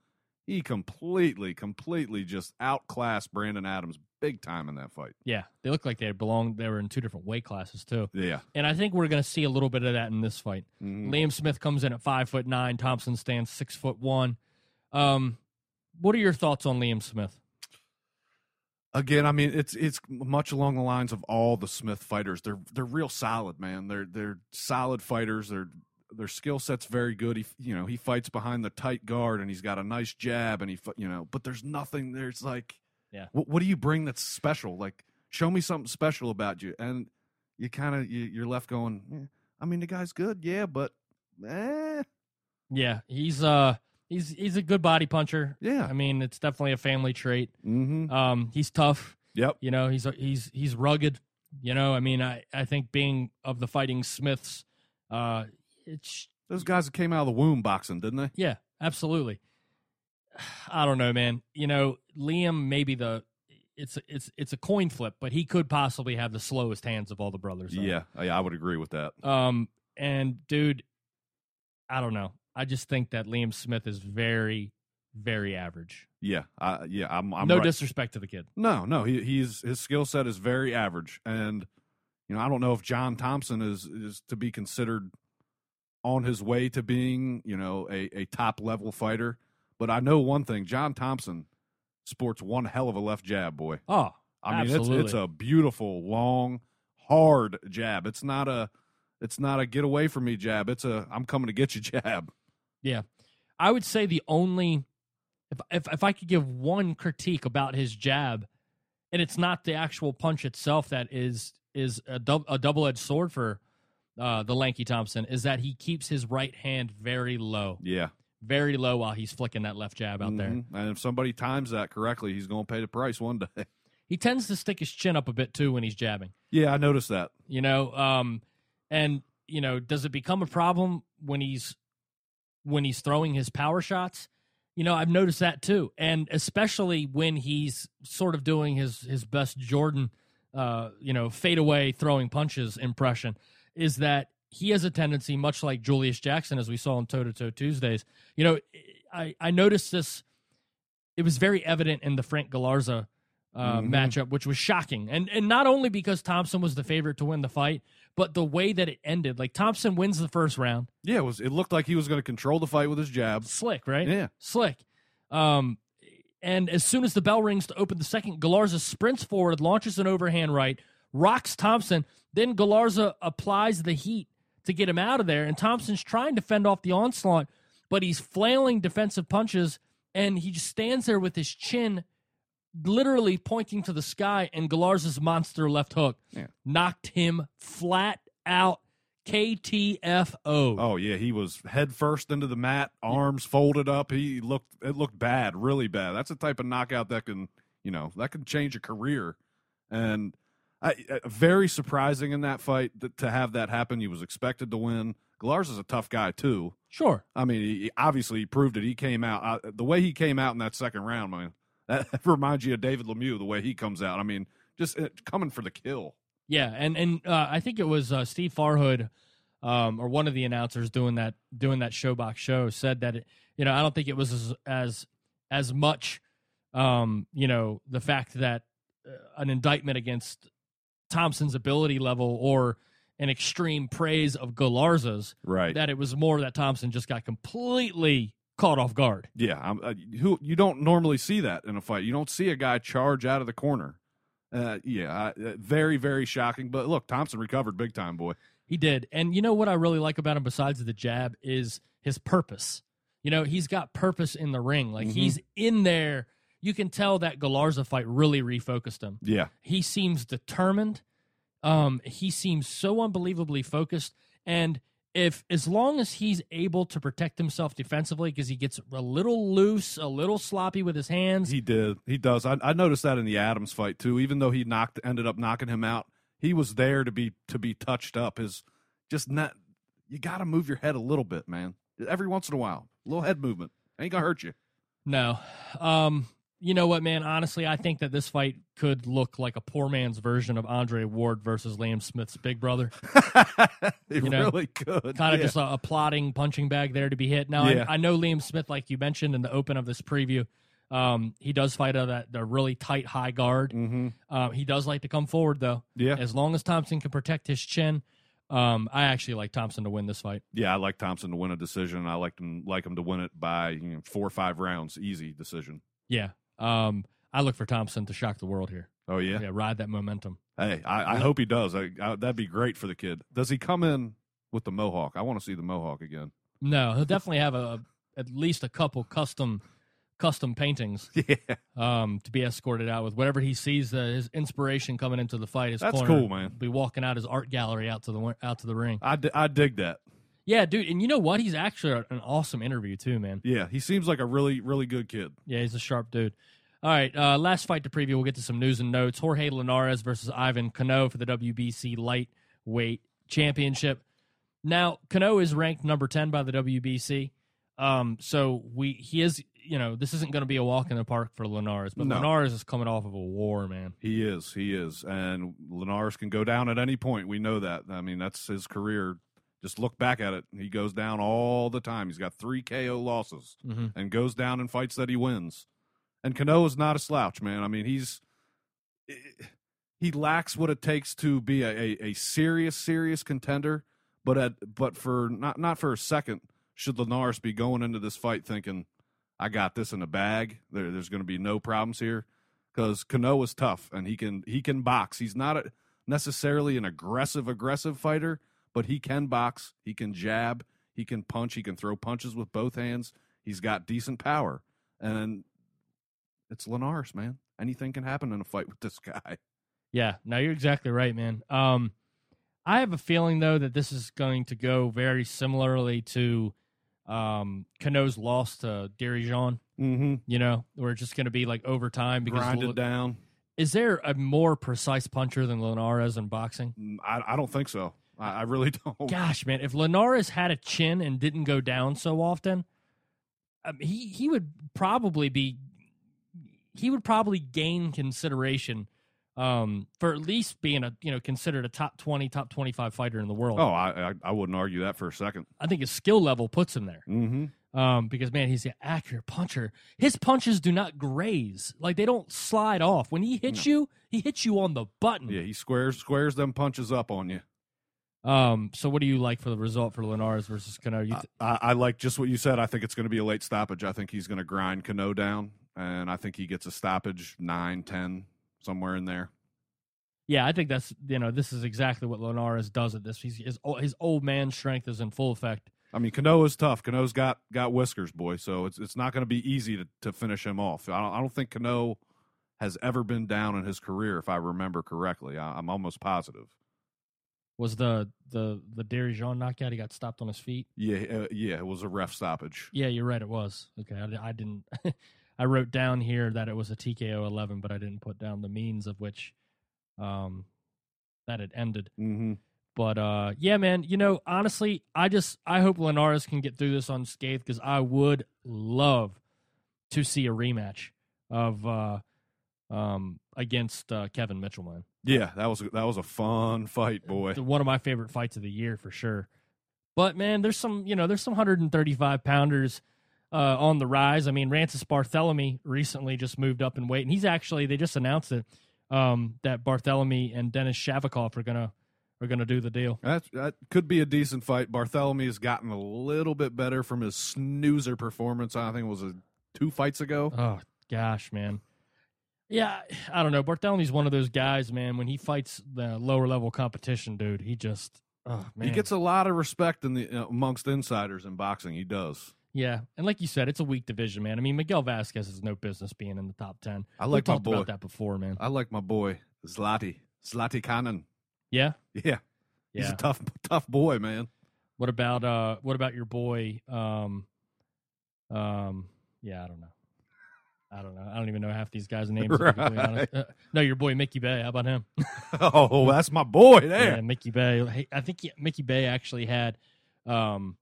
He completely, completely just outclassed Brandon Adams big time in that fight. Yeah, they looked like they belonged. They were in two different weight classes too. Yeah. And I think we're going to see a little bit of that in this fight. Mhm. Liam Smith comes in at five foot nine. Thompson stands six foot one. Um, what are your thoughts on Liam Smith? Again, I mean, it's it's much along the lines of all the Smith fighters. They're they're real solid, man. They're they're solid fighters. Their their skill set's very good. He you know he fights behind the tight guard and he's got a nice jab and he you know. But there's nothing. There's like, Yeah. What, what do you bring that's special? Like, show me something special about you. And you kind of you, you're left going. Eh, I mean, the guy's good, yeah, but eh, Yeah, he's uh he's he's a good body puncher. yeah. I mean, it's definitely a family trait. mm-hmm. Um, he's tough. Yep. You know, he's he's he's rugged. You know, I mean, I I think being of the fighting Smiths, uh, it's Those guys that came out of the womb boxing, didn't they? Yeah, absolutely. *sighs* I don't know, man. You know, Liam maybe the it's it's it's a coin flip, but he could possibly have the slowest hands of all the brothers. though. Yeah, I, I would agree with that. Um and dude, I don't know. I just think that Liam Smith is very very average. Yeah, I, yeah, I'm. I'm no right. disrespect to the kid. No, no, he he's his skill set is very average, and you know I don't know if John Thompson is is to be considered on his way to being you know a a top level fighter, but I know one thing: John Thompson sports one hell of a left jab, boy. Oh, I mean, absolutely. it's it's a beautiful, long, hard jab. It's not a it's not a get away from me jab. It's a I'm coming to get you *laughs* jab. Yeah. I would say the only if if if I could give one critique about his jab, and it's not the actual punch itself that is is a, a double edged sword for uh, the lanky Thompson, is that he keeps his right hand very low, Yeah, very low while he's flicking that left jab out there. Mhm. And if somebody times that correctly, he's going to pay the price one day. *laughs* He tends to stick his chin up a bit too when he's jabbing. yeah, I noticed that. you know um and you know does it become a problem when he's when he's throwing his power shots you know i've noticed that too and especially when he's sort of doing his his best jordan uh you know fade away throwing punches impression is that he has a tendency much like julius jackson as we saw on toe to toe tuesdays you know i i noticed this it was very evident in the frank galarza uh, Mhm. matchup, which was shocking, and and not only because Thompson was the favorite to win the fight, but the way that it ended. Like Thompson wins the first round, Yeah, it was. It looked like he was going to control the fight with his jab. slick, right? Yeah. slick. Um, and as soon as the bell rings to open the second, Galarza sprints forward, launches an overhand right, rocks Thompson. Then Galarza applies the heat to get him out of there, and Thompson's trying to fend off the onslaught, but he's flailing defensive punches, and he just stands there with his chin literally pointing to the sky, and Galarza's monster left hook Yeah. knocked him flat out. KTFO. Oh yeah, he was head first into the mat, arms folded up. He looked it looked bad, really bad. That's the type of knockout that can you know that can change a career. And I, uh, very surprising in that fight that, to have that happen. He was expected to win. Galarza's a tough guy too. Sure. I mean, he, obviously he proved it. He came out uh, the way he came out in that second round, man. *laughs* That reminds you of David Lemieux the way he comes out. I mean, just uh, coming for the kill. Yeah, and and uh, I think it was uh, Steve Farhood, um, or one of the announcers doing that doing that ShoBox show said that it, you know I don't think it was as as, as much, um, you know, the fact that uh, an indictment against Thompson's ability level or an extreme praise of Galarza's Right. that it was more that Thompson just got completely caught off guard. Yeah, I'm, uh, who you don't normally see that in a fight. You don't see a guy charge out of the corner. Uh, yeah, uh, very very shocking. But look, Thompson recovered big time, boy. He did. And you know what I really like about him besides the jab is his purpose. You know, he's got purpose in the ring. Like Mhm. he's in there. You can tell that Galarza fight really refocused him. Yeah, He seems determined. Um, he seems so unbelievably focused. And if as long as he's able to protect himself defensively, because he gets a little loose, a little sloppy with his hands, he did. He does. I, I noticed that in the Adams fight too. Even though he knocked, ended up knocking him out, he was there to be to be touched up. His just not. You got to move your head a little bit, man. Every once in a while, a little head movement ain't gonna hurt you. No. Um, you know what, man? Honestly, I think that this fight could look like a poor man's version of Andre Ward versus Liam Smith's big brother. *laughs* it You know, really could. Kind of yeah. just a, a plotting punching bag there to be hit. Now, Yeah. I, I know Liam Smith, like you mentioned in the open of this preview, um, he does fight out that the really tight high guard. Mm-hmm. Um, he does like to come forward though. Yeah, As long as Thompson can protect his chin, um, I actually like Thompson to win this fight. yeah. I like Thompson to win a decision. I like him like him to win it by you know, four or five rounds, easy decision. Yeah. Um, I look for Thompson to shock the world here. Oh yeah. Yeah, ride that momentum. Hey, I, I hope he does. I, I, that'd be great for the kid. Does he come in with the mohawk? I want to see the mohawk again. No, he'll definitely have a at least a couple custom custom paintings *laughs* Yeah, um, to be escorted out with. Whatever he sees, uh, his inspiration coming into the fight. His That's corner, cool, man. Be walking out his art gallery out to the out to the ring. I, di- I dig that. Yeah, dude, and you know what? He's actually an awesome interview too, man. Yeah, he seems like a really really good kid. Yeah, he's a sharp dude. All right, uh, last fight to preview. We'll get to some news and notes. Jorge Linares versus Ivan Cano for the WBC lightweight championship. Now, Cano is ranked number ten by the WBC. Um, so we he is you know this isn't going to be a walk in the park for Linares, but No. Linares is coming off of a war, man. He is, he is, and Linares can go down at any point. We know that. I mean, that's his career. Just look back at it. He goes down all the time. He's got three KO losses hmm and goes down in fights that he wins. And Cano is not a slouch, man. I mean, he's he lacks what it takes to be a, a, a serious, serious contender. But at but for not not for a second should Linares be going into this fight thinking, I got this in the bag. There, there's going to be no problems here because Cano is tough and he can he can box. He's not a, necessarily an aggressive aggressive fighter, but he can box. He can jab. He can punch. He can throw punches with both hands. He's got decent power, and it's Linares, man. Anything can happen in a fight *laughs* with this guy. Yeah, no, you're exactly right, man. Um, I have a feeling though that this is going to go very similarly to um Cano's loss to Dierry Jean. Mm-hmm. You know, where it's just going to be like overtime because Grinded Li- down. is there a more precise puncher than Linares in boxing? Mm, I, I don't think so. I, I really *laughs* don't. Gosh, man, if Linares had a chin and didn't go down so often, um, he he would probably be he would probably gain consideration um, for at least being a you know considered a top twenty, top twenty five fighter in the world. Oh, I, I I wouldn't argue that for a second. I think his skill level puts him there. Mm-hmm. Um, because man, he's an accurate puncher. His punches do not graze; like they don't slide off. When he hits you, he hits you on the button. Yeah, he squares squares them punches up on you. Um. So, what do you like for the result for Linares versus Cano? You th- I, I like just what you said. I think it's going to be a late stoppage. I think he's going to grind Cano down, and I think he gets a stoppage nine, ten, somewhere in there. Yeah, I think that's you know this is exactly what Linares does at this. He's, his his old man strength is in full effect. I mean, Cano is tough. Cano's got got whiskers, boy. So it's it's not going to be easy to, to finish him off. I don't, I don't think Cano has ever been down in his career, if I remember correctly. I, I'm almost positive. Was the the the Dierry Jean knockout? He got stopped on his feet. Yeah, uh, yeah, it was a ref stoppage. Yeah, you're right. It was okay. I, I didn't. *laughs* I wrote down here that it was a TKO 11, but I didn't put down the means of which um that it ended. Mm-hmm. But uh yeah, man, you know, honestly, I just I hope Linares can get through this unscathed because I would love to see a rematch of uh um against uh, Kevin Mitchell, man. Yeah, that was that was a fun fight, boy. One of my favorite fights of the year for sure. But man, there's some you know there's some 135 pounders uh, on the rise. I mean, Rances Barthelemy recently just moved up in weight, and he's actually they just announced it um, that Barthelemy and Denis Shafikov are gonna are gonna do the deal. That that could be a decent fight. Barthelemy has gotten a little bit better from his snoozer performance. I think it was a two fights ago. Oh gosh, man. Yeah, I don't know. Barthelemy's one of those guys, man. When he fights the lower level competition, dude, he just oh man. He gets a lot of respect in the uh, amongst insiders in boxing. He does. Yeah, and like you said, it's a weak division, man. I mean, Miguel Vasquez has no business being in the top ten. I we like my talked boy. about that before, man. I like my boy Zlati Zlaticanin. Yeah, Yeah, he's a tough tough boy, man. What about uh, what about your boy? Um, um, yeah, I don't know. I don't know. I don't even know half these guys' names. to be completely Right. Uh, no, your boy Mickey Bey. How about him? *laughs* oh, that's my boy there. Yeah, Mickey Bey. Hey, I think he, Mickey Bey actually had, um,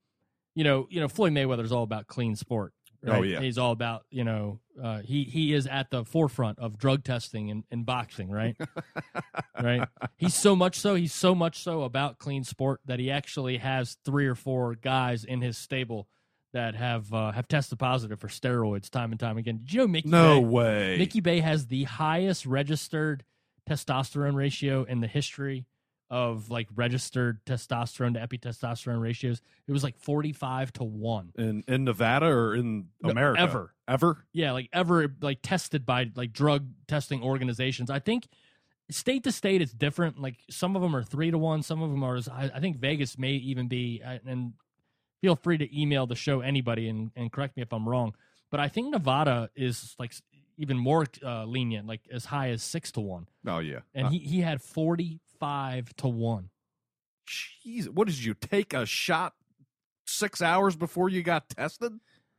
you know, you know, Floyd Mayweather's all about clean sport. Oh, yeah. he's all about you know, uh, he he is at the forefront of drug testing in, in boxing, right? *laughs* right. He's so much so he's so much so about clean sport that he actually has three or four guys in his stable that have uh, have tested positive for steroids time and time again. Did you know Mickey? No Bey, way. Mickey Bey has the highest registered testosterone ratio in the history of like registered testosterone to epitestosterone ratios. It was like 45 to 1. in in Nevada or in No, America? ever. Ever? Yeah, like ever like tested by like drug testing organizations. I think state to state it's different. Like some of them are 3 to 1, some of them are I, I think Vegas may even be uh, and feel free to email the show anybody and and correct me if I'm wrong. But I think Nevada is like even more uh, lenient, like as high as 6 to 1. Oh yeah. and Uh, he, he had 45 to 1 jeez, what did you take a shot six hours before you got tested?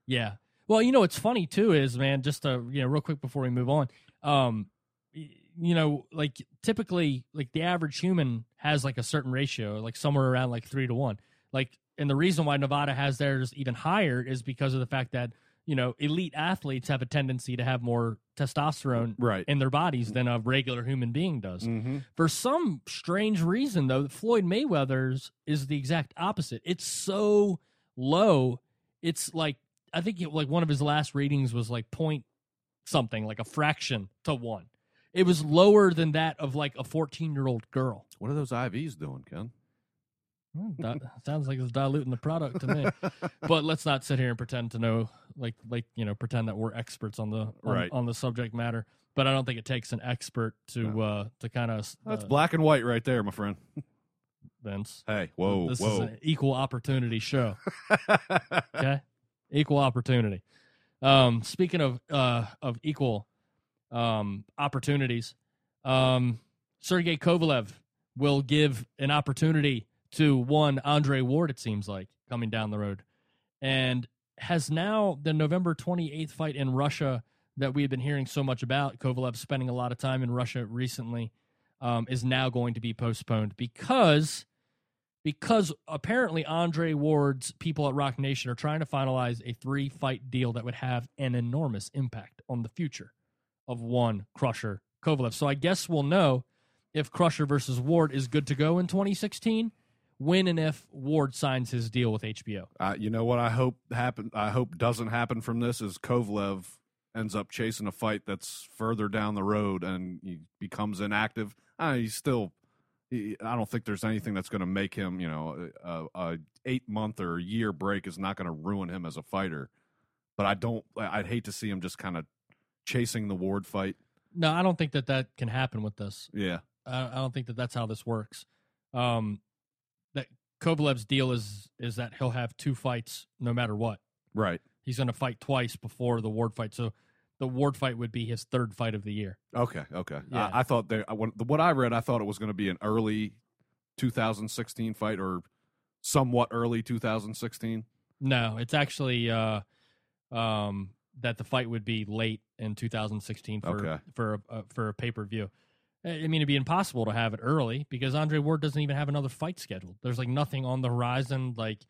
yeah well you know what's funny too is man just to you know real quick before we move on um you know like typically like the average human has like a certain ratio like somewhere around like three to one like and the reason why nevada has theirs even higher is because of the fact that you know elite athletes have a tendency to have more testosterone Right. in their bodies than a regular human being does Mm-hmm. For some strange reason, though, Floyd Mayweather's is the exact opposite. It's so low. It's like I think it, like one of his last readings was like point something, like a fraction to one. It was lower than that of like a fourteen year old girl. What are those IVs doing, Ken? Hmm, di- *laughs* sounds like it's diluting the product to me. *laughs* but let's not sit here and pretend to know, like, like you know, pretend that we're experts on the on, Right. on the subject matter. But I don't think it takes an expert to uh to kind of That's uh, black and white right there, my friend. Vince. Hey, whoa, this is whoa. an equal opportunity show. *laughs* Okay, equal opportunity. Um, speaking of uh of equal um opportunities, um, Sergey Kovalev will give an opportunity to one Andre Ward. It seems like coming down the road, and has now the November twenty eighth fight in Russia that we have been hearing so much about. Kovalev spending a lot of time in Russia recently. Um, is now going to be postponed because because apparently Andre Ward's people at Roc Nation are trying to finalize a three fight deal that would have an enormous impact on the future of one Crusher Kovalev. So I guess we'll know if Crusher versus Ward is good to go in 2016 when and if Ward signs his deal with HBO. Uh, you know what I hope happen. I hope doesn't happen from this is Kovalev ends up chasing a fight that's further down the road and he becomes inactive. Uh, he's still. He, I don't think there's anything that's going to make him. You know, a, a eight month or a year break is not going to ruin him as a fighter. But I don't. I'd hate to see him just kind of chasing the Ward fight. No, I don't think that that can happen with this. Yeah. I, I don't think that that's how this works. Um, Kovalev's deal is is that he'll have two fights no matter what. Right. He's going to fight twice before the Ward fight, so the Ward fight would be his third fight of the year. Okay. Okay. Yeah. I, I thought they. I, what, what I read, I thought it was going to be an early 2016 fight or somewhat early 2016. No, it's actually uh, um, that the fight would be late in 2016 for Okay. for a, uh, for a pay per view. I mean, it'd be impossible to have it early because Andre Ward doesn't even have another fight scheduled. There's like nothing on the horizon. Like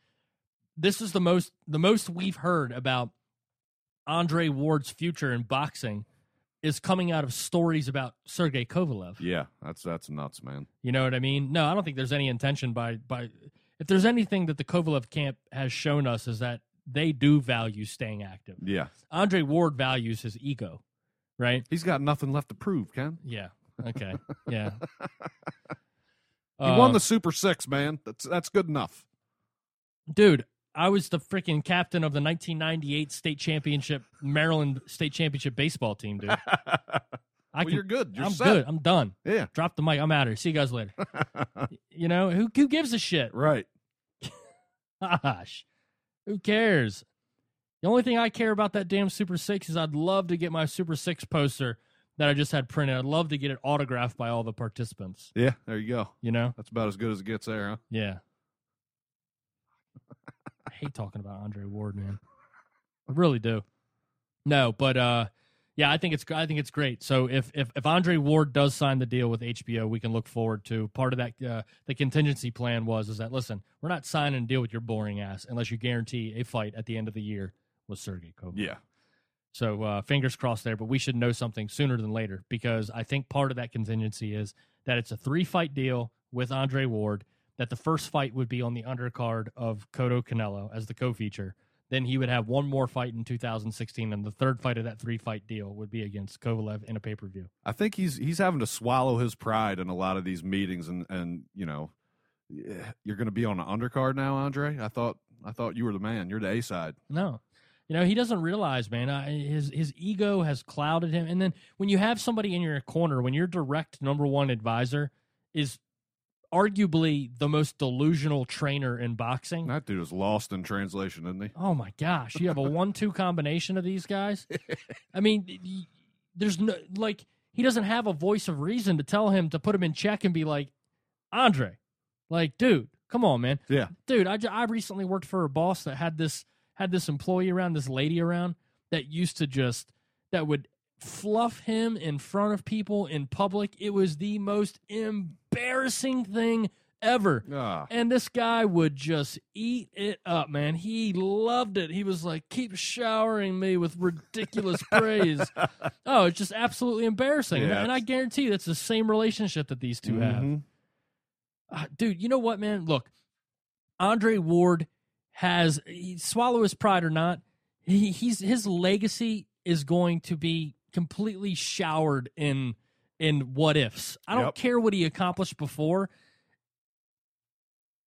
this is the most the most we've heard about Andre Ward's future in boxing is coming out of stories about Sergey Kovalev. Yeah, that's that's nuts, man. You know what I mean? No, I don't think there's any intention by by if there's anything that the Kovalev camp has shown us is that they do value staying active. Yeah, Andre Ward values his ego, right? he's got nothing left to prove, Ken. Yeah. Okay. Yeah. *laughs* He Uh, won the Super Six, man. That's that's good enough. dude. I was the freaking captain of the 1998 state championship Maryland state championship baseball team, dude. *laughs* I well, can, you're good. You're I'm set. good. I'm done. Yeah, Drop the mic. I'm out of here. See you guys later. *laughs* you know who who gives a shit? right. Gosh, who cares? The only thing I care about that damn Super Six is I'd love to get my Super Six poster that I just had printed. I'd love to get it autographed by all the participants. Yeah, there you go. You know? That's about as good as it gets there, huh? Yeah. I hate talking about Andre Ward, man. I really do. No, but uh yeah, I think it's I think it's great. So if if if Andre Ward does sign the deal with HBO, we can look forward to part of that. Uh, the contingency plan was is that listen, we're not signing a deal with your boring ass unless you guarantee a fight at the end of the year with Sergey Kovalev. Yeah. So uh, fingers crossed there, but we should know something sooner than later because I think part of that contingency is that it's a three fight deal with Andre Ward. That the first fight would be on the undercard of Cotto Canelo as the co-feature. Then he would have one more fight in 2016, and the third fight of that three fight deal would be against Kovalev in a pay per view. I think he's he's having to swallow his pride in a lot of these meetings, and and you know, you're going to be on an undercard now, Andre. I thought I thought you were the man. You're the A side. No. You know, he doesn't realize, man, uh, his his ego has clouded him. And then when you have somebody in your corner, when your direct number one advisor is arguably the most delusional trainer in boxing. That dude is lost in translation, isn't he? Oh my gosh, you have a *laughs* one-two combination of these guys. I mean, there's no like he doesn't have a voice of reason to tell him to put him in check and be like, Andre, like, dude, come on, man Yeah. dude I, I recently worked for a boss that had this had this employee around this lady around that used to just that would fluff him in front of people in public. It was the most embarrassing thing ever. Ah, and this guy would just eat it up man. He loved it. He was like keep showering me with ridiculous *laughs* praise. Oh it's just absolutely embarrassing. Yeah, and i guarantee that's the same relationship that these 2 have. Mhm. uh, dude, you know what, man? Look, Andre Ward has he, swallow his pride or not. He, he's his legacy is going to be completely showered in in what ifs. I don't Yep. care what he accomplished before.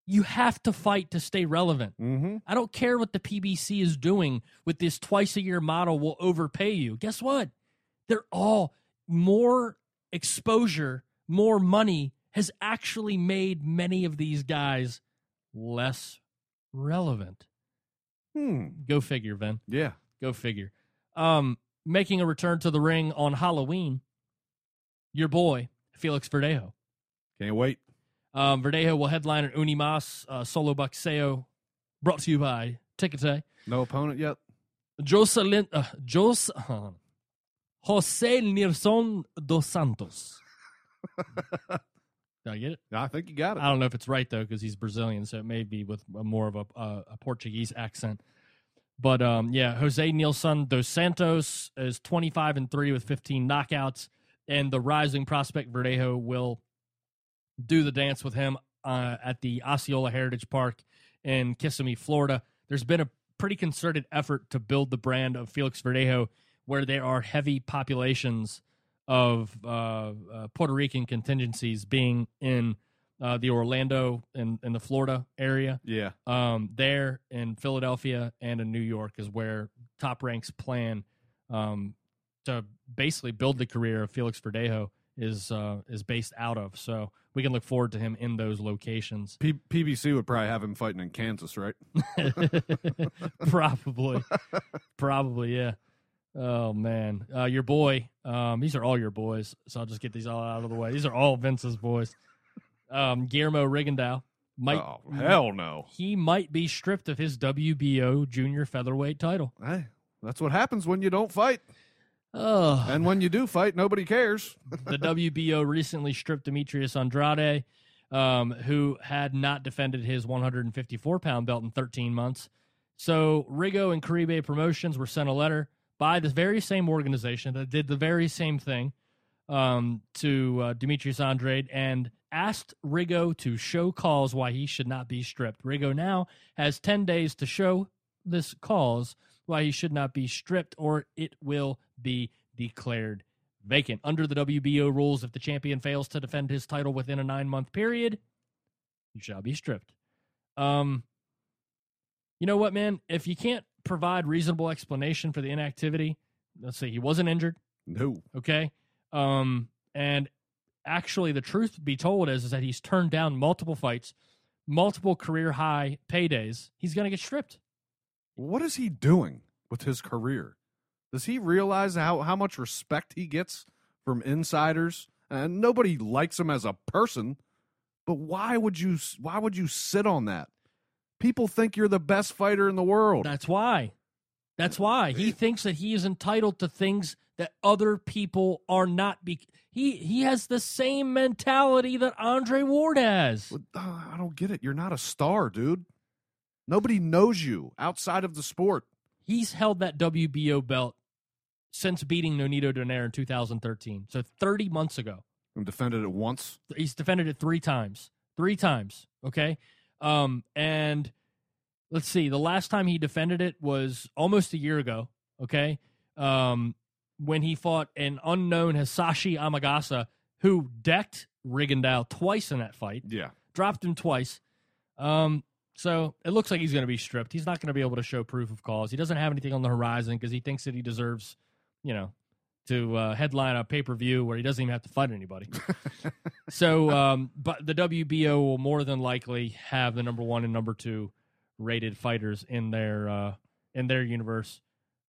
You have to fight to stay relevant. Mm-hmm. I don't care what the PBC is doing with this twice a year model will overpay you. Guess what? They're all more exposure, more money has actually made many of these guys less relevant. Hmm. Go figure, Vin. Yeah. Go figure. Um, making a return to the ring on Halloween, your boy, Felix Verdejo. Can't wait. Um, Verdejo will headline an Unimas uh, solo boxeo brought to you by Tecate. No opponent yet. Jocelyn, uh, Jos, uh, Jose Nilson dos Santos. *laughs* Did I get it? I think you got it. I don't know if it's right though because he's Brazilian, so it may be with a, more of a, a, a Portuguese accent. But um, yeah, Jose Nilson dos Santos is 25 and three with 15 knockouts, and the rising prospect Verdejo will do the dance with him uh, at the Osceola Heritage Park in Kissimmee, Florida. There's been a pretty concerted effort to build the brand of Felix Verdejo, where there are heavy populations of uh, uh, Puerto Rican contingencies being in uh, the Orlando and, and the Florida area. Yeah. Um, there in Philadelphia and in New York is where Top Ranks plan um, to basically build the career of Felix Verdejo is uh, is based out of. So we can look forward to him in those locations. P- PBC would probably have him fighting in Kansas, right? *laughs* probably, *laughs* probably, yeah. Oh man, uh, your boy. Um, these are all your boys, so I'll just get these all out of the way. These are all Vince's boys. Um, Guillermo Rigondeaux might oh hell no! he might be stripped of his WBO junior featherweight title. Hey, that's what happens when you don't fight, Oh, and when you do fight, nobody cares. *laughs* the WBO recently stripped Demetrius Andrade, um, who had not defended his 154 pound belt in 13 months. So Rigo and Caribe Promotions were sent a letter by the very same organization that did the very same thing um, to uh, Demetrius Andrade and asked Rigo to show cause why he should not be stripped. Rigo now has 10 days to show this cause why he should not be stripped or it will be declared vacant. Under the WBO rules, if the champion fails to defend his title within a nine month period, he shall be stripped. Um, you know what, man? If you can't provide reasonable explanation for the inactivity, let's say he wasn't injured, No. okay? Um, and actually, the truth be told is, is that he's turned down multiple fights, multiple career high paydays. He's going to get stripped. What is he doing with his career? Does he realize how, how much respect he gets from insiders? And nobody likes him as a person, but why would you why would you sit on that? People think you're the best fighter in the world. That's why. That's why he thinks that he is entitled to things that other people are not. Be- he he has the same mentality that Andre Ward has. Uh, I don't get it. You're not a star, dude. Nobody knows you outside of the sport. He's held that WBO belt since beating Nonito Donaire in 2013, so 30 months ago. And defended it once. He's defended it three times. Three times. Okay. Um, and let's see, the last time he defended it was almost a year ago. Okay. Um, when he fought an unknown Hisashi Amagasa, who decked Rigondeaux twice in that fight, Yeah. dropped him twice. Um, so it looks like he's going to be stripped. He's not going to be able to show proof of cause. He doesn't have anything on the horizon because he thinks that he deserves, you know, to uh, headline a pay per view where he doesn't even have to fight anybody. *laughs* so, um, but the WBO will more than likely have the number one and number two rated fighters in their uh, in their universe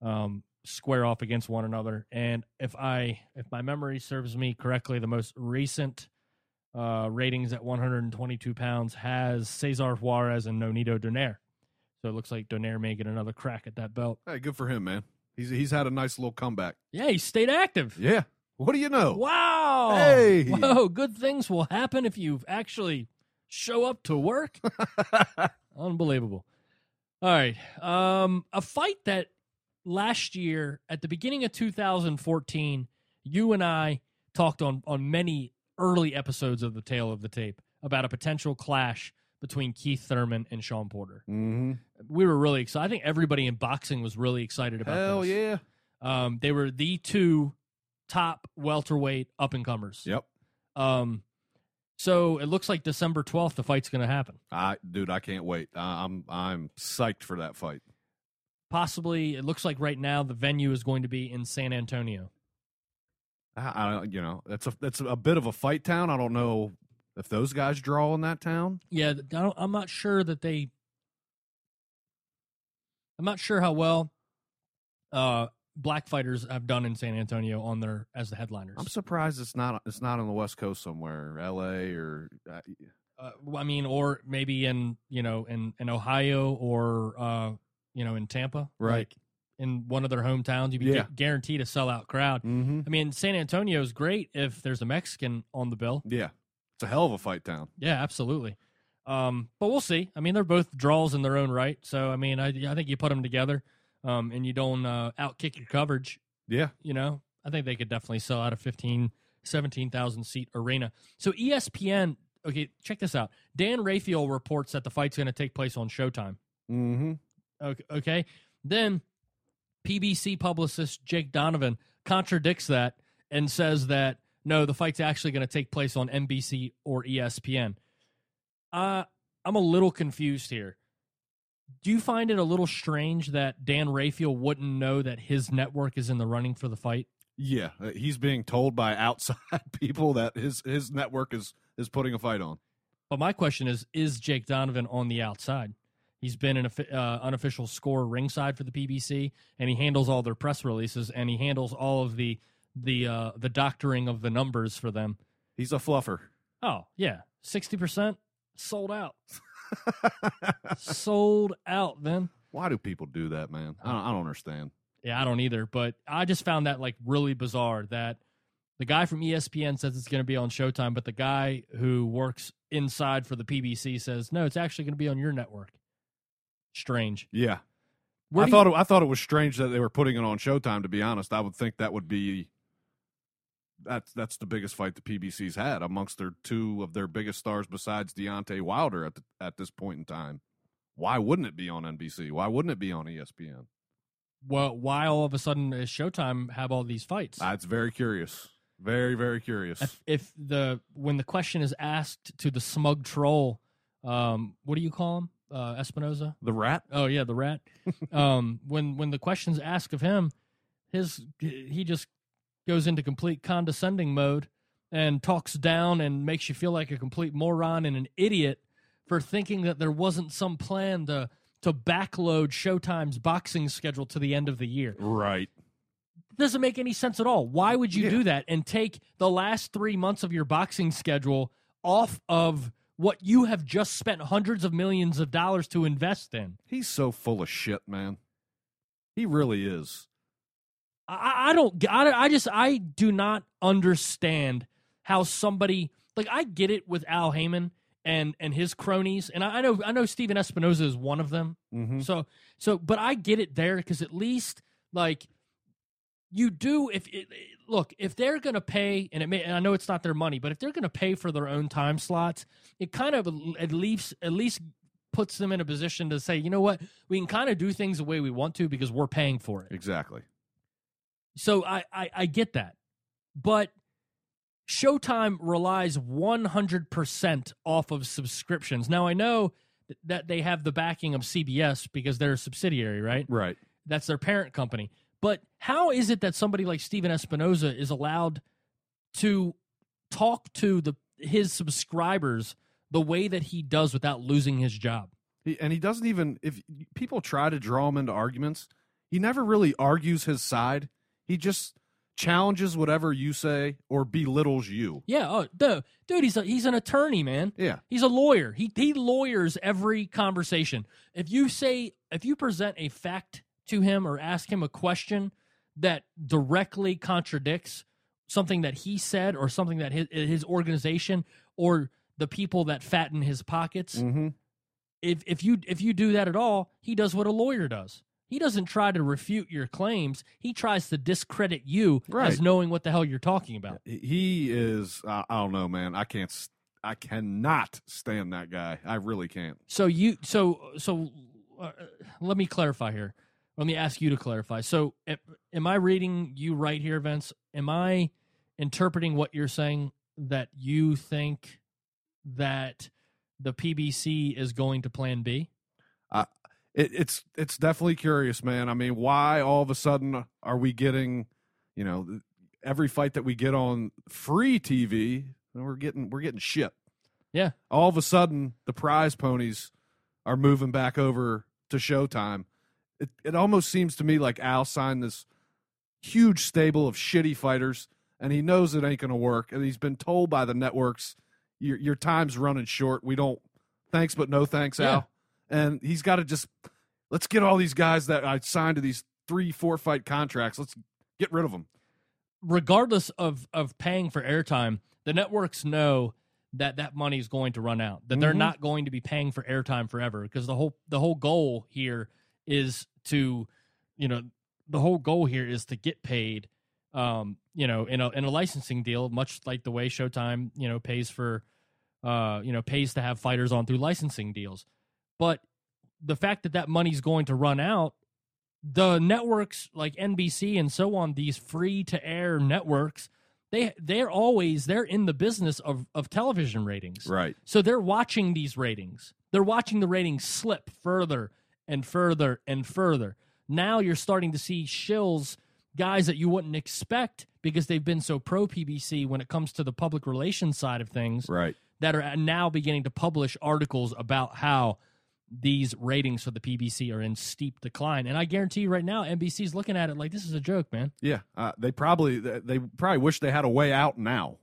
um, square off against one another. And if I if my memory serves me correctly, the most recent uh, ratings at 122 pounds has Cesar Juarez and Nonito Donaire. So it looks like Donaire may get another crack at that belt. Hey, good for him, man. He's he's had a nice little comeback. Yeah, he stayed active. Yeah. What do you know? Wow. Hey. Whoa, good things will happen if you actually show up to work. *laughs* Unbelievable. All right. Um, a fight that last year at the beginning of 2014, you and I talked on on many early episodes of the Tale of the Tape about a potential clash between Keith Thurman and Sean Porter. Mm-hmm. We were really excited. I think everybody in boxing was really excited about Hell this. yeah. Um, they were the two top welterweight up and comers. Yep. Um, So it looks like December 12th, the fight's going to happen. I, dude, I can't wait. I, I'm I'm psyched for that fight. Possibly, it looks like right now the venue is going to be in San Antonio. I, I don't- you know, that's a that's a bit of a fight town. I don't know if those guys draw in that town. Yeah, I don't, I'm not sure that they. I'm not sure how well uh, black fighters have done in San Antonio on their as the headliners. I'm surprised it's not it's not on the West Coast somewhere, L.A. or uh, uh, I mean, or maybe in you know in in Ohio or uh, you know in Tampa, Right. Like, in one of their hometowns, you'd be Yeah. gu- guaranteed a sellout crowd. mm-hmm. I mean, San Antonio is great if there's a Mexican on the bill. yeah, it's a hell of a fight town. Yeah, absolutely. Um, but we'll see. I mean, they're both draws in their own right. So I mean, I I think you put them together, um, and you don't uh, outkick your coverage. Yeah, You know, I think they could definitely sell out a 15, 17,000 seat arena. So ESPN. Okay, check this out. Dan Rafael reports that the fight's going to take place on Showtime. mm-hmm. Okay, okay. Then PBC publicist Jake Donovan contradicts that and says that no, the fight's actually going to take place on NBC or ESPN. Uh, I'm a little confused here. Do you find it a little strange that Dan Rafael wouldn't know that his network is in the running for the fight? yeah. uh, He's being told by outside *laughs* people that his his network is is putting a fight on. But my question is: Is Jake Donovan on the outside? He's been an uh, unofficial score ringside for the PBC, and he handles all their press releases, and he handles all of the the uh, the doctoring of the numbers for them. He's a fluffer. Oh yeah, sixty percent sold out, *laughs* sold out. Then Why do people do that, man? I don't, I don't understand. yeah, I don't either, but I just found that like really bizarre that the guy from ESPN says it's going to be on Showtime, but the guy who works inside for the PBC says no, it's actually going to be on your network. Strange. Yeah, Where I thought you- it, I thought it was strange that they were putting it on Showtime. To be honest, I would think that would be that's that's the biggest fight the PBC's had amongst their two of their biggest stars besides Deontay Wilder at the, at this point in time. Why wouldn't it be on NBC? Why wouldn't it be on ESPN? well, why all of a sudden is Showtime have all these fights? That's very curious. Very very curious. if, if the when the question is asked to the smug troll, um, what do you call him? Uh, Espinoza. the rat. Oh yeah, the rat. *laughs* um, when when the question's asked of him, his he just goes into complete condescending mode and talks down and makes you feel like a complete moron and an idiot for thinking that there wasn't some plan to to backload Showtime's boxing schedule to the end of the year. Right. doesn't make any sense at all. Why would you Yeah. do that and take the last three months of your boxing schedule off of what you have just spent hundreds of millions of dollars to invest in? He's so full of shit, man. He really is. I, I don't. I, I just. I do not understand how somebody like I get it with Al Haymon and and his cronies, and I, I know I know Stephen Espinoza is one of them. Mm-hmm. So so, but I get it there because at least like you do if it, look if they're going to pay and it may and I know it's not their money, but if they're going to pay for their own time slots, it kind of at least at least puts them in a position to say, you know what, we can kind of do things the way we want to because we're paying for it. Exactly. So I, I, I get that. But Showtime relies 100% off of subscriptions. Now, I know that they have the backing of CBS because they're a subsidiary, right? Right. That's their parent company. But how is it that somebody like Stephen Espinoza is allowed to talk to the his subscribers the way that he does without losing his job? He, and he doesn't even if people try to draw him into arguments, he never really argues his side. He just challenges whatever you say or belittles you. Yeah, oh, dude, dude, he's a, he's an attorney, man. Yeah. He's a lawyer. He he lawyers every conversation. If you say if you present a fact to him or ask him a question that directly contradicts something that he said or something that his his organization or the people that fatten his pockets, Mm-hmm. if if you if you do that at all, he does what a lawyer does. He doesn't try to refute your claims. He tries to discredit you as knowing what the hell you're talking about. He is. I I don't know, man. I can't. I cannot stand that guy. I really can't. So you so so uh, let me clarify here. Let me ask you to clarify. So am, am I reading you right here, Vince? Am I interpreting what you're saying that you think that the PBC is going to Plan B? It, it's it's definitely curious, man. I mean, why all of a sudden are we getting, you know, every fight that we get on free TV, we're getting we're getting shit. Yeah. All of a sudden, the prize ponies are moving back over to Showtime. It it almost seems to me like Al signed this huge stable of shitty fighters, and he knows it ain't going to work, and he's been told by the networks, "Your your time's running short. We don't. Thanks, but no thanks, Yeah. Al." And he's got to just let's get all these guys that I signed to these three, four fight contracts. Let's get rid of them. regardless of of paying for airtime, the networks know that that money is going to run out. That they're Mhm. not going to be paying for airtime forever because the whole the whole goal here is to, you know, the whole goal here is to get paid. Um, you know, in a in a licensing deal, much like the way Showtime, you know, pays for, uh, you know, pays to have fighters on through licensing deals. But the fact that that money's going to run out the networks like NBC and so on, these free to air networks, they they're always they're in the business of of television ratings. Right. So they're watching these ratings. They're watching the ratings slip further and further and further. Now you're starting to see shills, guys that you wouldn't expect because they've been so pro PBC when it comes to the public relations side of things Right. that are now beginning to publish articles about how these ratings for the PBC are in steep decline. And I guarantee you right now, NBC's looking at it like this is a joke, man. Yeah. Uh, they probably they probably wish they had a way out now.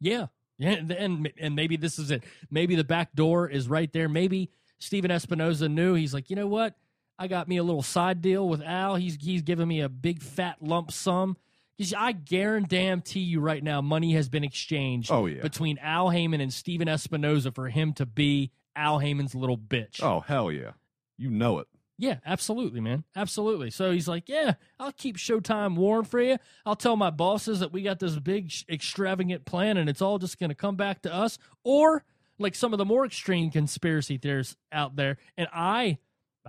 Yeah. Yeah, and, and maybe this is it. Maybe the back door is right there. Maybe Stephen Espinoza knew. He's like, you know what? I got me a little side deal with Al. He's he's giving me a big fat lump sum. I guarantee you right now, money has been exchanged Oh, yeah. between Al Haymon and Stephen Espinoza for him to be Al Haymon's little bitch. Oh hell yeah. You know it. Yeah, absolutely, man. Absolutely. So he's like, Yeah, I'll keep Showtime warm for you. I'll tell my bosses that we got this big, extravagant plan and it's all just going to come back to us. Or like some of the more extreme conspiracy theorists out there. And I,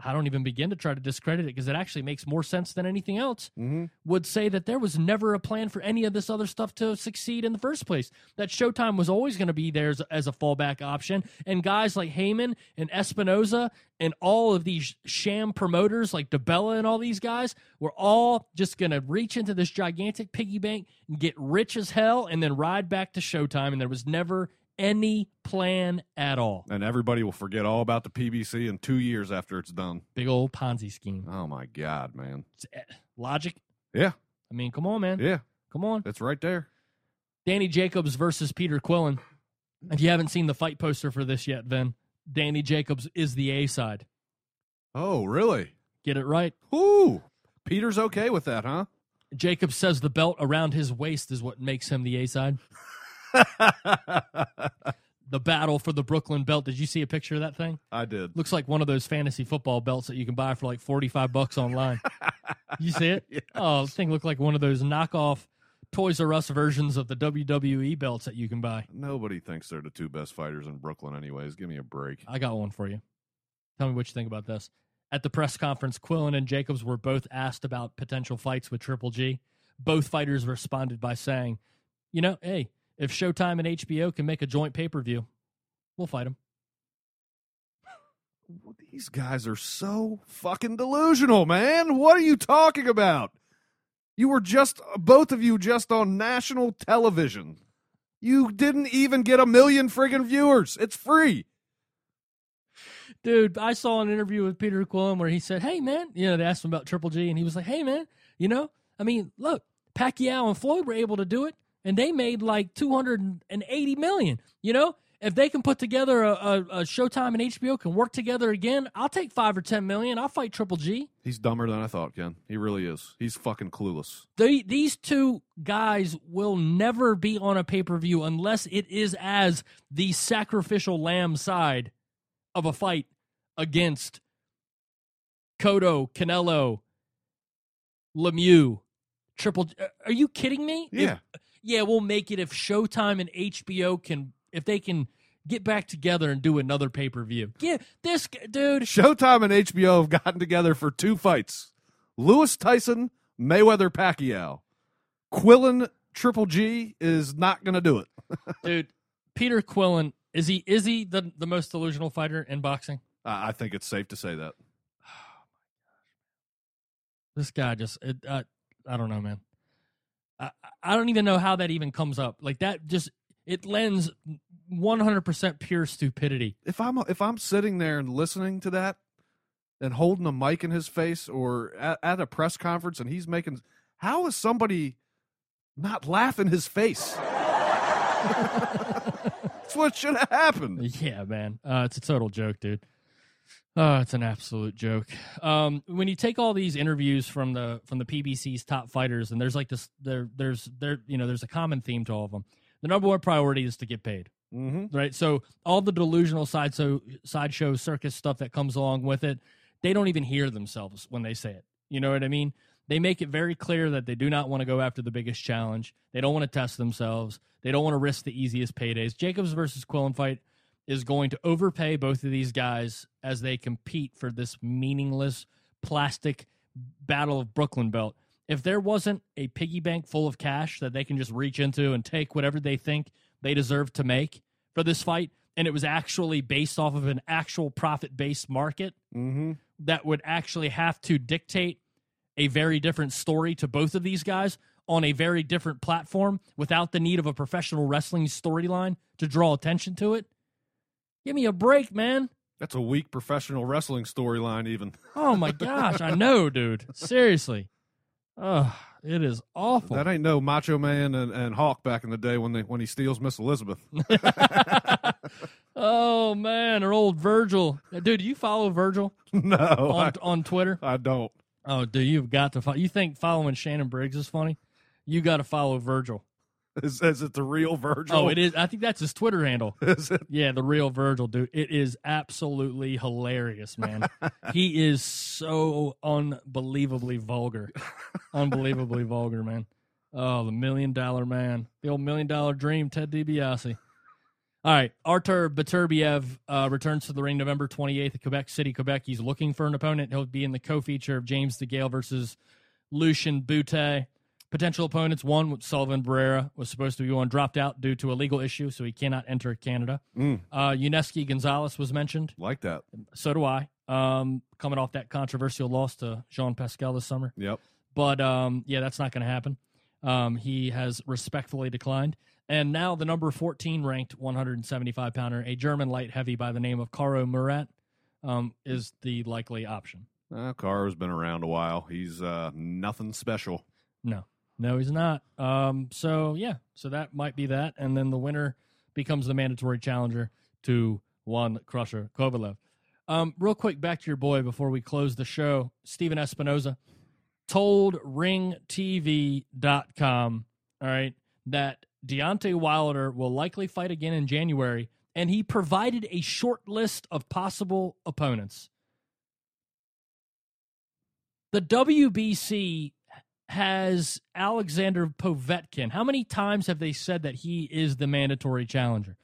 I don't even begin to try to discredit it because it actually makes more sense than anything else. Mm-hmm. Would say that there was never a plan for any of this other stuff to succeed in the first place. That Showtime was always going to be there as, as a fallback option. And guys like Haymon and Espinoza and all of these sham promoters like DiBella and all these guys were all just going to reach into this gigantic piggy bank and get rich as hell and then ride back to Showtime. And there was never any plan at all. And everybody will forget all about the PBC in two years after it's done. Big old Ponzi scheme. Oh my god, man. It's, eh, Logic. Yeah. I mean, come on, man. Yeah. Come on. It's right there. Danny Jacobs versus Peter Quillin. If you haven't seen the fight poster for this yet, then Danny Jacobs is the A side. Oh really? Get it right. Ooh. Peter's okay with that, huh? Jacobs says the belt around his waist is what makes him the A side. *laughs* The battle for the Brooklyn belt. Did you see a picture of that thing? I did. Looks like one of those fantasy football belts that you can buy for like 45 bucks online. *laughs* you see it? Yeah. Oh, the thing looked like one of those knockoff Toys R Us versions of the WWE belts that you can buy. Nobody thinks they're the two best fighters in Brooklyn, anyways. Give me a break. I got one for you. Tell me what you think about this. At the press conference, Quillin and Jacobs were both asked about potential fights with Triple G. Both fighters responded by saying, you know, hey, if Showtime and HBO can make a joint pay per view, we'll fight them. These guys are so fucking delusional, man. What are you talking about? You were just, both of you, just on national television. You didn't even get a million friggin' viewers. It's free. Dude, I saw an interview with Peter Quillin where he said, hey, man, you know, they asked him about Triple G, and he was like, hey, man, you know, I mean, look, Pacquiao and Floyd were able to do it, and they made like 280 million, you know? If they can put together a, a, a Showtime and HBO can work together again, I'll take five or 10 million. I'll fight Triple G. He's dumber than I thought, Ken. He really is. He's fucking clueless. They, these two guys will never be on a pay per view unless it is as the sacrificial lamb side of a fight against Cotto, Canelo, Lemieux, Triple. Are you kidding me? If- Yeah. we'll make it if Showtime and HBO can, if they can get back together and do another pay per view. Yeah, this dude. Showtime and HBO have gotten together for two fights Lewis Tyson, Mayweather Pacquiao. Quillin Triple G is not going to do it. *laughs* dude, Peter Quillin Is he is he the the most delusional fighter in boxing? I I think it's safe to say that. *sighs* This guy just it, uh, I don't know, man. I I don't even know how that even comes up. Like that just it lends 100% pure stupidity. If I'm if I'm sitting there and listening to that and holding a mic in his face or at, at a press conference and he's making how is somebody not laughing his face? *laughs* That's what should have happened. Yeah, man. Uh, it's a total joke, dude. Oh, it's an absolute joke. Um, when you take all these interviews from the from the PBC's top fighters, and there's like this, there, there's there, you know, there's a common theme to all of them. The number one priority is to get paid, Mm-hmm. right? So all the delusional side so sideshow circus stuff that comes along with it, they don't even hear themselves when they say it. You know what I mean? They make it very clear that they do not want to go after the biggest challenge. They don't want to test themselves. They don't want to risk the easiest paydays. Jacobs versus Quillin fight is going to overpay both of these guys as they compete for this meaningless plastic battle of Brooklyn belt. If there wasn't a piggy bank full of cash that they can just reach into and take whatever they think they deserve to make for this fight, and it was actually based off of an actual profit based market, Mm-hmm. that would actually have to dictate a very different story to both of these guys on a very different platform without the need of a professional wrestling storyline to draw attention to it. Give me a break, man. That's a weak professional wrestling storyline, even. Oh my *laughs* gosh, I know, dude. Seriously. Ugh, it is awful. That ain't no Macho Man and, and Hawk back in the day when they when he steals Miss Elizabeth. *laughs* *laughs* oh man, or old Virgil. Dude, do you follow Virgil no, on on Twitter? I, I don't. Oh, dude, you've got to follow. You think following Shannon Briggs is funny? You got to follow Virgil. *laughs* Is, is it the real Virgil? Oh, it is. I think that's his Twitter handle. *laughs* Yeah, the real Virgil, dude. It is absolutely hilarious, man. *laughs* he is so unbelievably vulgar. unbelievably vulgar, man. Oh, the million dollar man. The old million dollar dream, Ted DiBiase. All right. Artur Beterbiev uh, returns to the ring November 28th at Quebec City, Quebec. He's looking for an opponent. He'll be in the co feature of James DeGale versus Lucian Bute. Potential opponents one, Sullivan Barrera, was supposed to be one, dropped out due to a legal issue, so he cannot enter Canada. Mm, Uh, Yunieski Gonzalez was mentioned. like that. So do I. Um, coming off that controversial loss to Jean Pascal this summer. Yep. But um, yeah, that's not going to happen. Um, he has respectfully declined. And now the number 14 ranked 175 pounder, a German light heavy by the name of Karo Murat, um, is the likely option. Uh, Karo's been around a while. He's uh, nothing special. No, no, he's not. Um, so yeah, so that might be that, and then the winner becomes the mandatory challenger to one Crusher Kovalev. Um, real quick, back to your boy before we close the show. Stephen Espinoza told RingTV.com, all right, that Deontay Wilder will likely fight again in January, and he provided a short list of possible opponents. The WBC has Alexander Povetkin. How many times have they said that he is the mandatory challenger?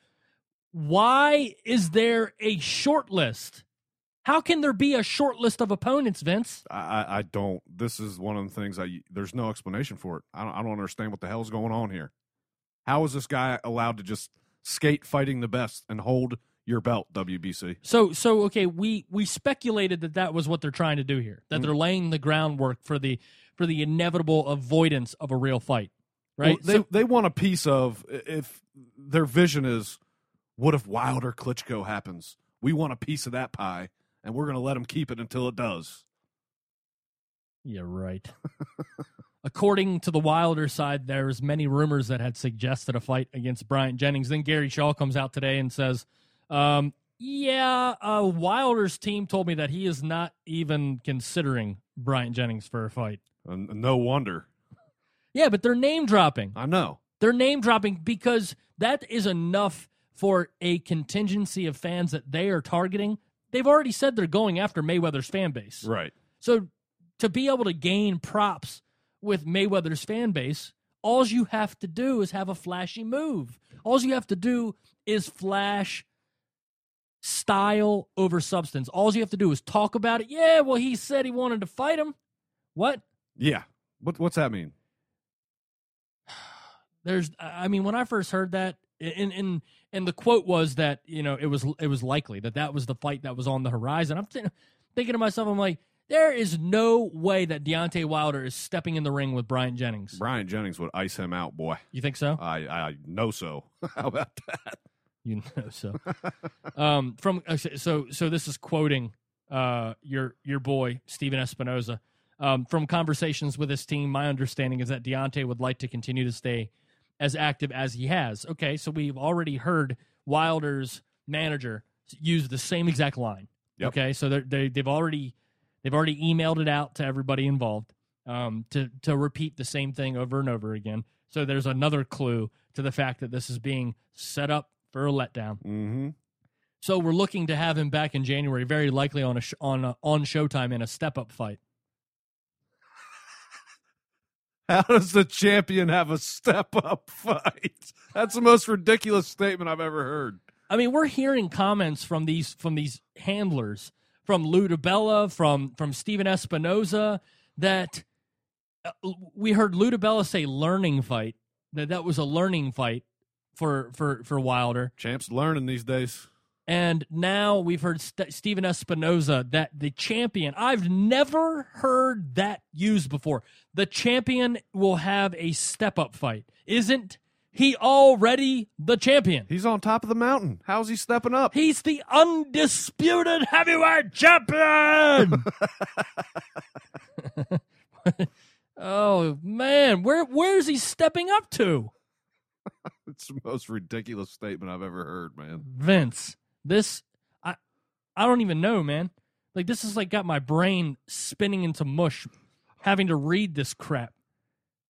Why is there a short list? How can there be a short list of opponents, Vince? I, I, don't. This is one of the things I. There's no explanation for it. I don't, I don't understand what the hell's going on here. How is this guy allowed to just skate fighting the best and hold your belt, WBC? So, so okay, we we speculated that that was what they're trying to do here. That mm. they're laying the groundwork for the for the inevitable avoidance of a real fight, right? Well, they So- they want a piece of if their vision is, what if Wilder Klitschko happens? We want a piece of that pie, and we're going to let them keep it until it does. Yeah, right. *laughs* According to the Wilder side, there's many rumors that had suggested a fight against Bryant Jennings. Then Gary Shaw comes out today and says, um, "Yeah, uh, Wilder's team told me that he is not even considering Bryant Jennings for a fight." And no wonder. Yeah, but they're name dropping. I know. They're name dropping because that is enough for a contingency of fans that they are targeting. They've already said they're going after Mayweather's fan base. Right. So to be able to gain props with Mayweather's fan base, all you have to do is have a flashy move. All you have to do is flash style over substance. All you have to do is talk about it. Yeah, well, he said he wanted to fight him. What? Yeah. What What's that mean? *sighs* There's, I mean, when I first heard that, And and and the quote was that you know it was it was likely that that was the fight that was on the horizon. I'm th- thinking to myself, I'm like, there is no way that Deontay Wilder is stepping in the ring with Bryant Jennings. Bryant Jennings would ice him out, boy. You think so? I I know so. *laughs* How about that? *laughs* You know so. um, from uh, so so this is quoting uh your your boy Stephen Espinoza. Um, from conversations with his team, my understanding is that Deontay would like to continue to stay as active as he has. Okay, so we've already heard Wilder's manager use the same exact line. Yep. Okay, so they're, they they've already they've already emailed it out to everybody involved um, to to repeat the same thing over and over again. So there's another clue to the fact that this is being set up for a letdown. Mm-hmm. So we're looking to have him back in January, very likely on a sh- on a, on Showtime in a step up fight. *laughs* How does the champion have a step up *laughs* fight? That's the most ridiculous statement I've ever heard. I mean, we're hearing comments from these from these handlers, from Lou DiBella, from from Stephen Espinoza, that uh, we heard Lou DiBella say learning fight. That that was a learning fight for for for Wilder. Champ's learning these days. And now we've heard St- Stephen Espinoza that the champion, I've never heard that used before. The champion will have a step up fight. Isn't he already the champion? He's on top of the mountain. How's he stepping up? He's the undisputed heavyweight champion. *laughs* oh man, where where's he stepping up to? *laughs* It's the most ridiculous statement I've ever heard, man. Vince, this I I don't even know, man. Like this is like got my brain spinning into mush having to read this crap.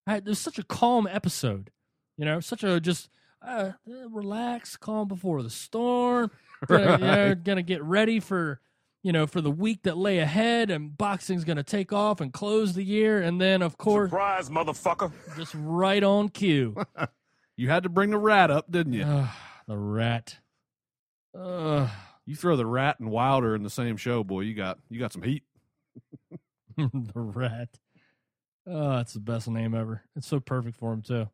I, it was such a calm episode, you know, such a just uh, relax, calm before the storm. *laughs* Gonna, you know, gonna get ready for you know for the week that lay ahead, and boxing's gonna take off and close the year, and then of course Surprise, motherfucker. just right on cue. *laughs* You had to bring the rat up, didn't you? Ugh, the rat. Ugh. You throw the rat and Wilder in the same show, boy. You got you got some heat. *laughs* the rat. Oh, that's the best name ever. It's so perfect for him too.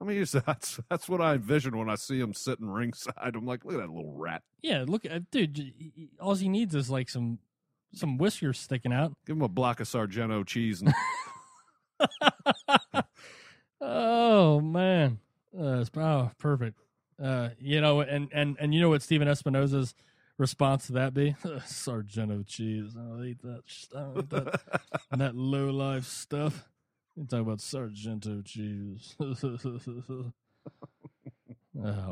I mean, *laughs* that's that's what I envision when I see him sitting ringside. I'm like, look at that little rat. Yeah, look, at dude. j- he- he- All he needs is like some some whiskers sticking out. Give him a block of Sargento cheese and *laughs* Oh man, uh, oh perfect. Uh, you know, and and and you know what Stephen Espinoza's response to that be? *laughs* Sargento cheese. I don't eat that. sh- I don't eat that. *laughs* that low life stuff. You talk about Sargento cheese. *laughs* oh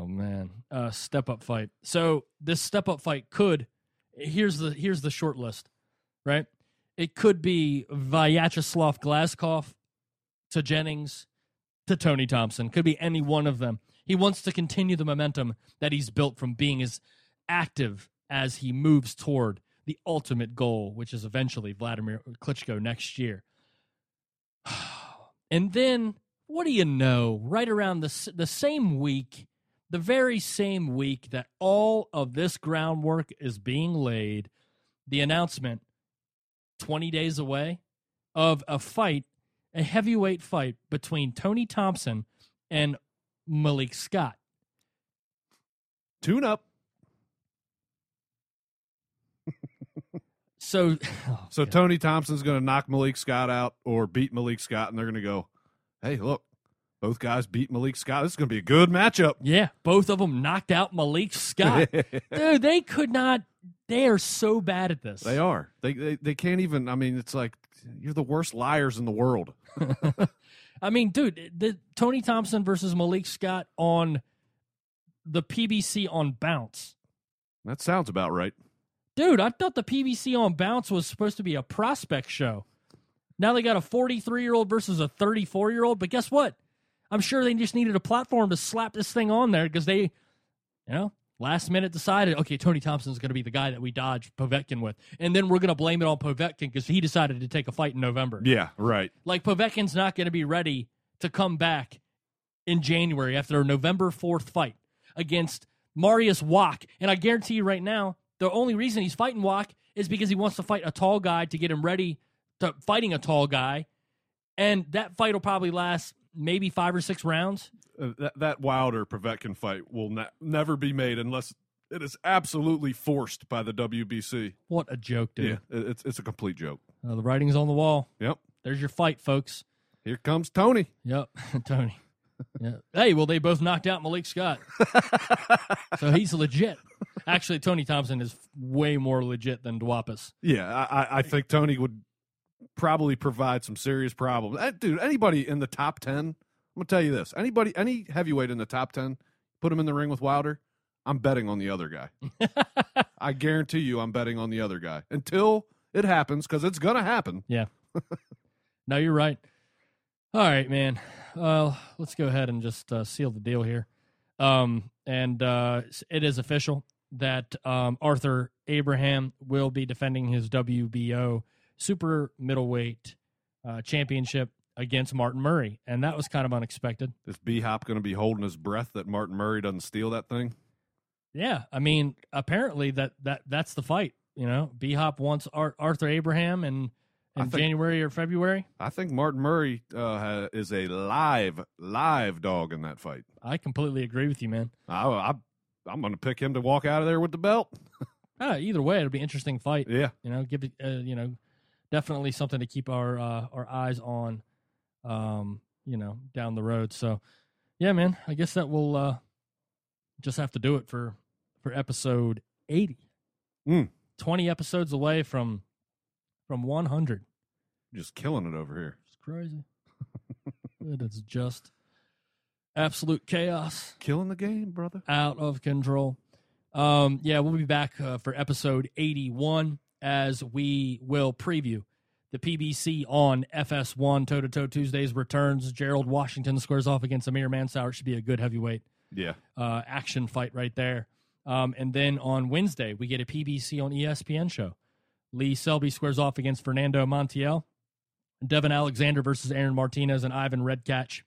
man, uh, step up fight. So this step up fight could. Here's the here's the short list, right? It could be Vyacheslav Glazkov to Jennings to Tony Thompson. Could be any one of them. He wants to continue the momentum that he's built from being as active as he moves toward the ultimate goal, which is eventually Vladimir Klitschko next year. *sighs* And then, what do you know? Right around the the same week, the very same week that all of this groundwork is being laid, the announcement, twenty days away, of a fight, a heavyweight fight between Tony Thompson and Malik Scott. tune up. So, *laughs* oh, So God. Tony Thompson's going to knock Malik Scott out or beat Malik Scott, and they're going to go, "Hey, look, both guys beat Malik Scott. This is going to be a good matchup." yeah, both of them knocked out Malik Scott. *laughs* Dude, they could not. They are so bad at this. They are. They, they they can't even. I mean, it's like you're the worst liars in the world. *laughs* I mean, dude, the Tony Thompson versus Malik Scott on the PBC on Bounce. That sounds about right. Dude, I thought the PBC on Bounce was supposed to be a prospect show. Now they got a 43 year old versus a 34 year old, but guess what? I'm sure they just needed a platform to slap this thing on there because they, you know, last minute decided, okay, Tony Thompson's going to be the guy that we dodge Povetkin with. And then we're going to blame it on Povetkin because he decided to take a fight in November. Yeah, right. Like Povetkin's not going to be ready to come back in January after a November 4th fight against Marius Wach. And I guarantee you right now, the only reason he's fighting Wach is because he wants to fight a tall guy to get him ready to fighting a tall guy. And that fight will probably last maybe five or six rounds. Uh, that that Wilder Povetkin fight will ne- never be made unless it is absolutely forced by the WBC. What a joke, dude. Yeah, it- it's it's a complete joke. Uh, the writing's on the wall. Yep. There's your fight, folks. Here comes Tony. Yep, *laughs* Tony. Yeah. Hey, well, they both knocked out Malik Scott, *laughs* so he's legit. Actually, Tony Thompson is way more legit than Duhaupas. Yeah, I, I- think Tony would probably provide some serious problems. Eh, Dude, anybody in the top ten, I'm gonna tell you this: anybody, any heavyweight in the top ten, put him in the ring with Wilder. I'm betting on the other guy. *laughs* I guarantee you, I'm betting on the other guy until it happens because it's gonna happen. Yeah. *laughs* no, you're right. All right, man. Well, let's go ahead and just uh, seal the deal here. Um, and uh, it is official that um, Arthur Abraham will be defending his WBO super middleweight uh, championship against Martin Murray, and that was kind of unexpected. Is B Hop going to be holding his breath that Martin Murray doesn't steal that thing? Yeah, I mean, apparently that that that's the fight. You know, B Hop wants Ar- Arthur Abraham in I in think- January or February. I think Martin Murray uh, ha- is a live, live dog in that fight. I completely agree with you, man. I, I, I'm going to pick him to walk out of there with the belt. Uh, *laughs* either way, it'll be an interesting fight. Yeah, You know, give it, uh, you know, definitely something to keep our uh, our eyes on. Um, you know, down the road. So, yeah, man. I guess that will uh, just have to do it for for episode eighty. Mm. Twenty episodes away from from one hundred. just killing it over here. It's crazy. *laughs* it is just absolute chaos. Killing the game, brother. out of control. Um, yeah, we'll be back uh, for episode 81 as we will preview the PBC on FS1 Toe to Toe Tuesdays returns. Gerald Washington squares off against Amir Mansour. It should be a good heavyweight Yeah. uh, action fight right there. Um, and then on Wednesday, we get a PBC on ESPN show. Lee Selby squares off against Fernando Montiel. Devon Alexander versus Aaron Martinez and Ivan Redkach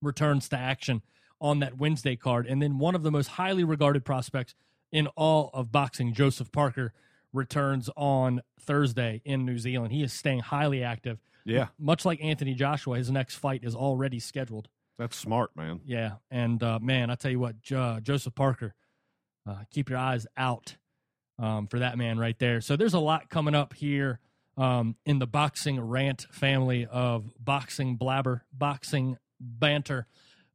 returns to action on that Wednesday card. And then one of the most highly regarded prospects in all of boxing, Joseph Parker, returns on Thursday in New Zealand. He is staying highly active. Yeah. Much like Anthony Joshua, his next fight is already scheduled. That's smart, man. Yeah, and uh, man, I tell you what, Jo- Joseph Parker, uh, keep your eyes out um, for that man right there. So there's a lot coming up here um, in the boxing rant family of boxing blabber, boxing banter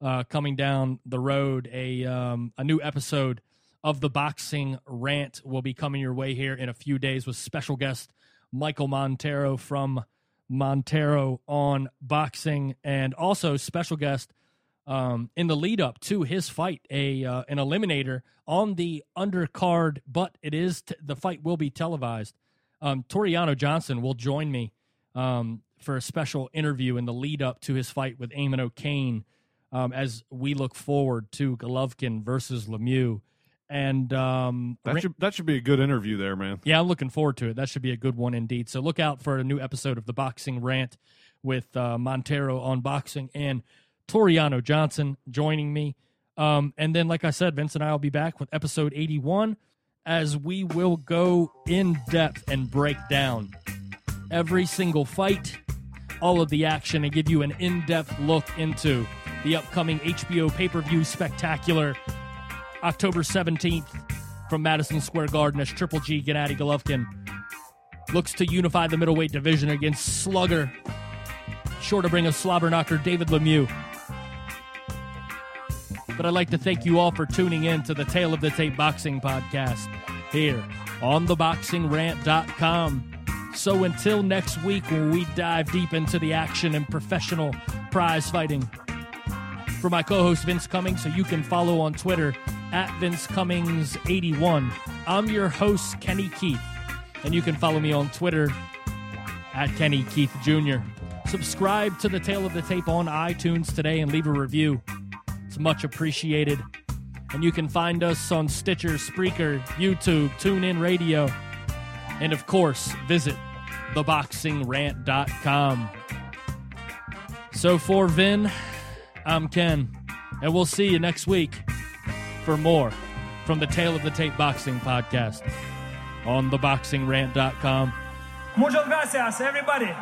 uh, coming down the road. A um, a new episode of the boxing rant will be coming your way here in a few days with special guest Michael Montero from Montero on boxing, and also special guest um, in the lead up to his fight, a uh, an eliminator on the undercard, but it is t- the fight will be televised. Um, Tureano Johnson will join me um, for a special interview in the lead up to his fight with Eamonn O'Kane um, as we look forward to Golovkin versus Lemieux. And um, That should that should be a good interview there, man. yeah, I'm looking forward to it. That should be a good one indeed. So look out for a new episode of the Boxing Rant with uh, Montero on boxing and Tureano Johnson joining me. Um, and then, like I said, Vince and I will be back with episode 81 as we will go in depth and break down every single fight, all of the action, and give you an in depth look into the upcoming HBO pay per view spectacular October 17th from Madison Square Garden as Triple G Gennady Golovkin looks to unify the middleweight division against Slugger, sure to bring a slobber knocker David Lemieux. But I'd like to thank you all for tuning in to the Tale of the Tape Boxing Podcast here on theboxingrant.com. So until next week, when we dive deep into the action and professional prize fighting, for my co-host Vince Cummings, so you can follow on Twitter at Vince Cummings81. I'm your host Kenny Keith, and you can follow me on Twitter at Kenny Keith Jr. Subscribe to the Tale of the Tape on iTunes today and leave a review. It's much appreciated. And you can find us on Stitcher, Spreaker, YouTube, TuneIn Radio, and of course, visit theboxingrant.com. So for Vin, I'm Ken, and we'll see you next week for more from the Tale of the Tape Boxing Podcast on theboxingrant.com. Muchas gracias, everybody.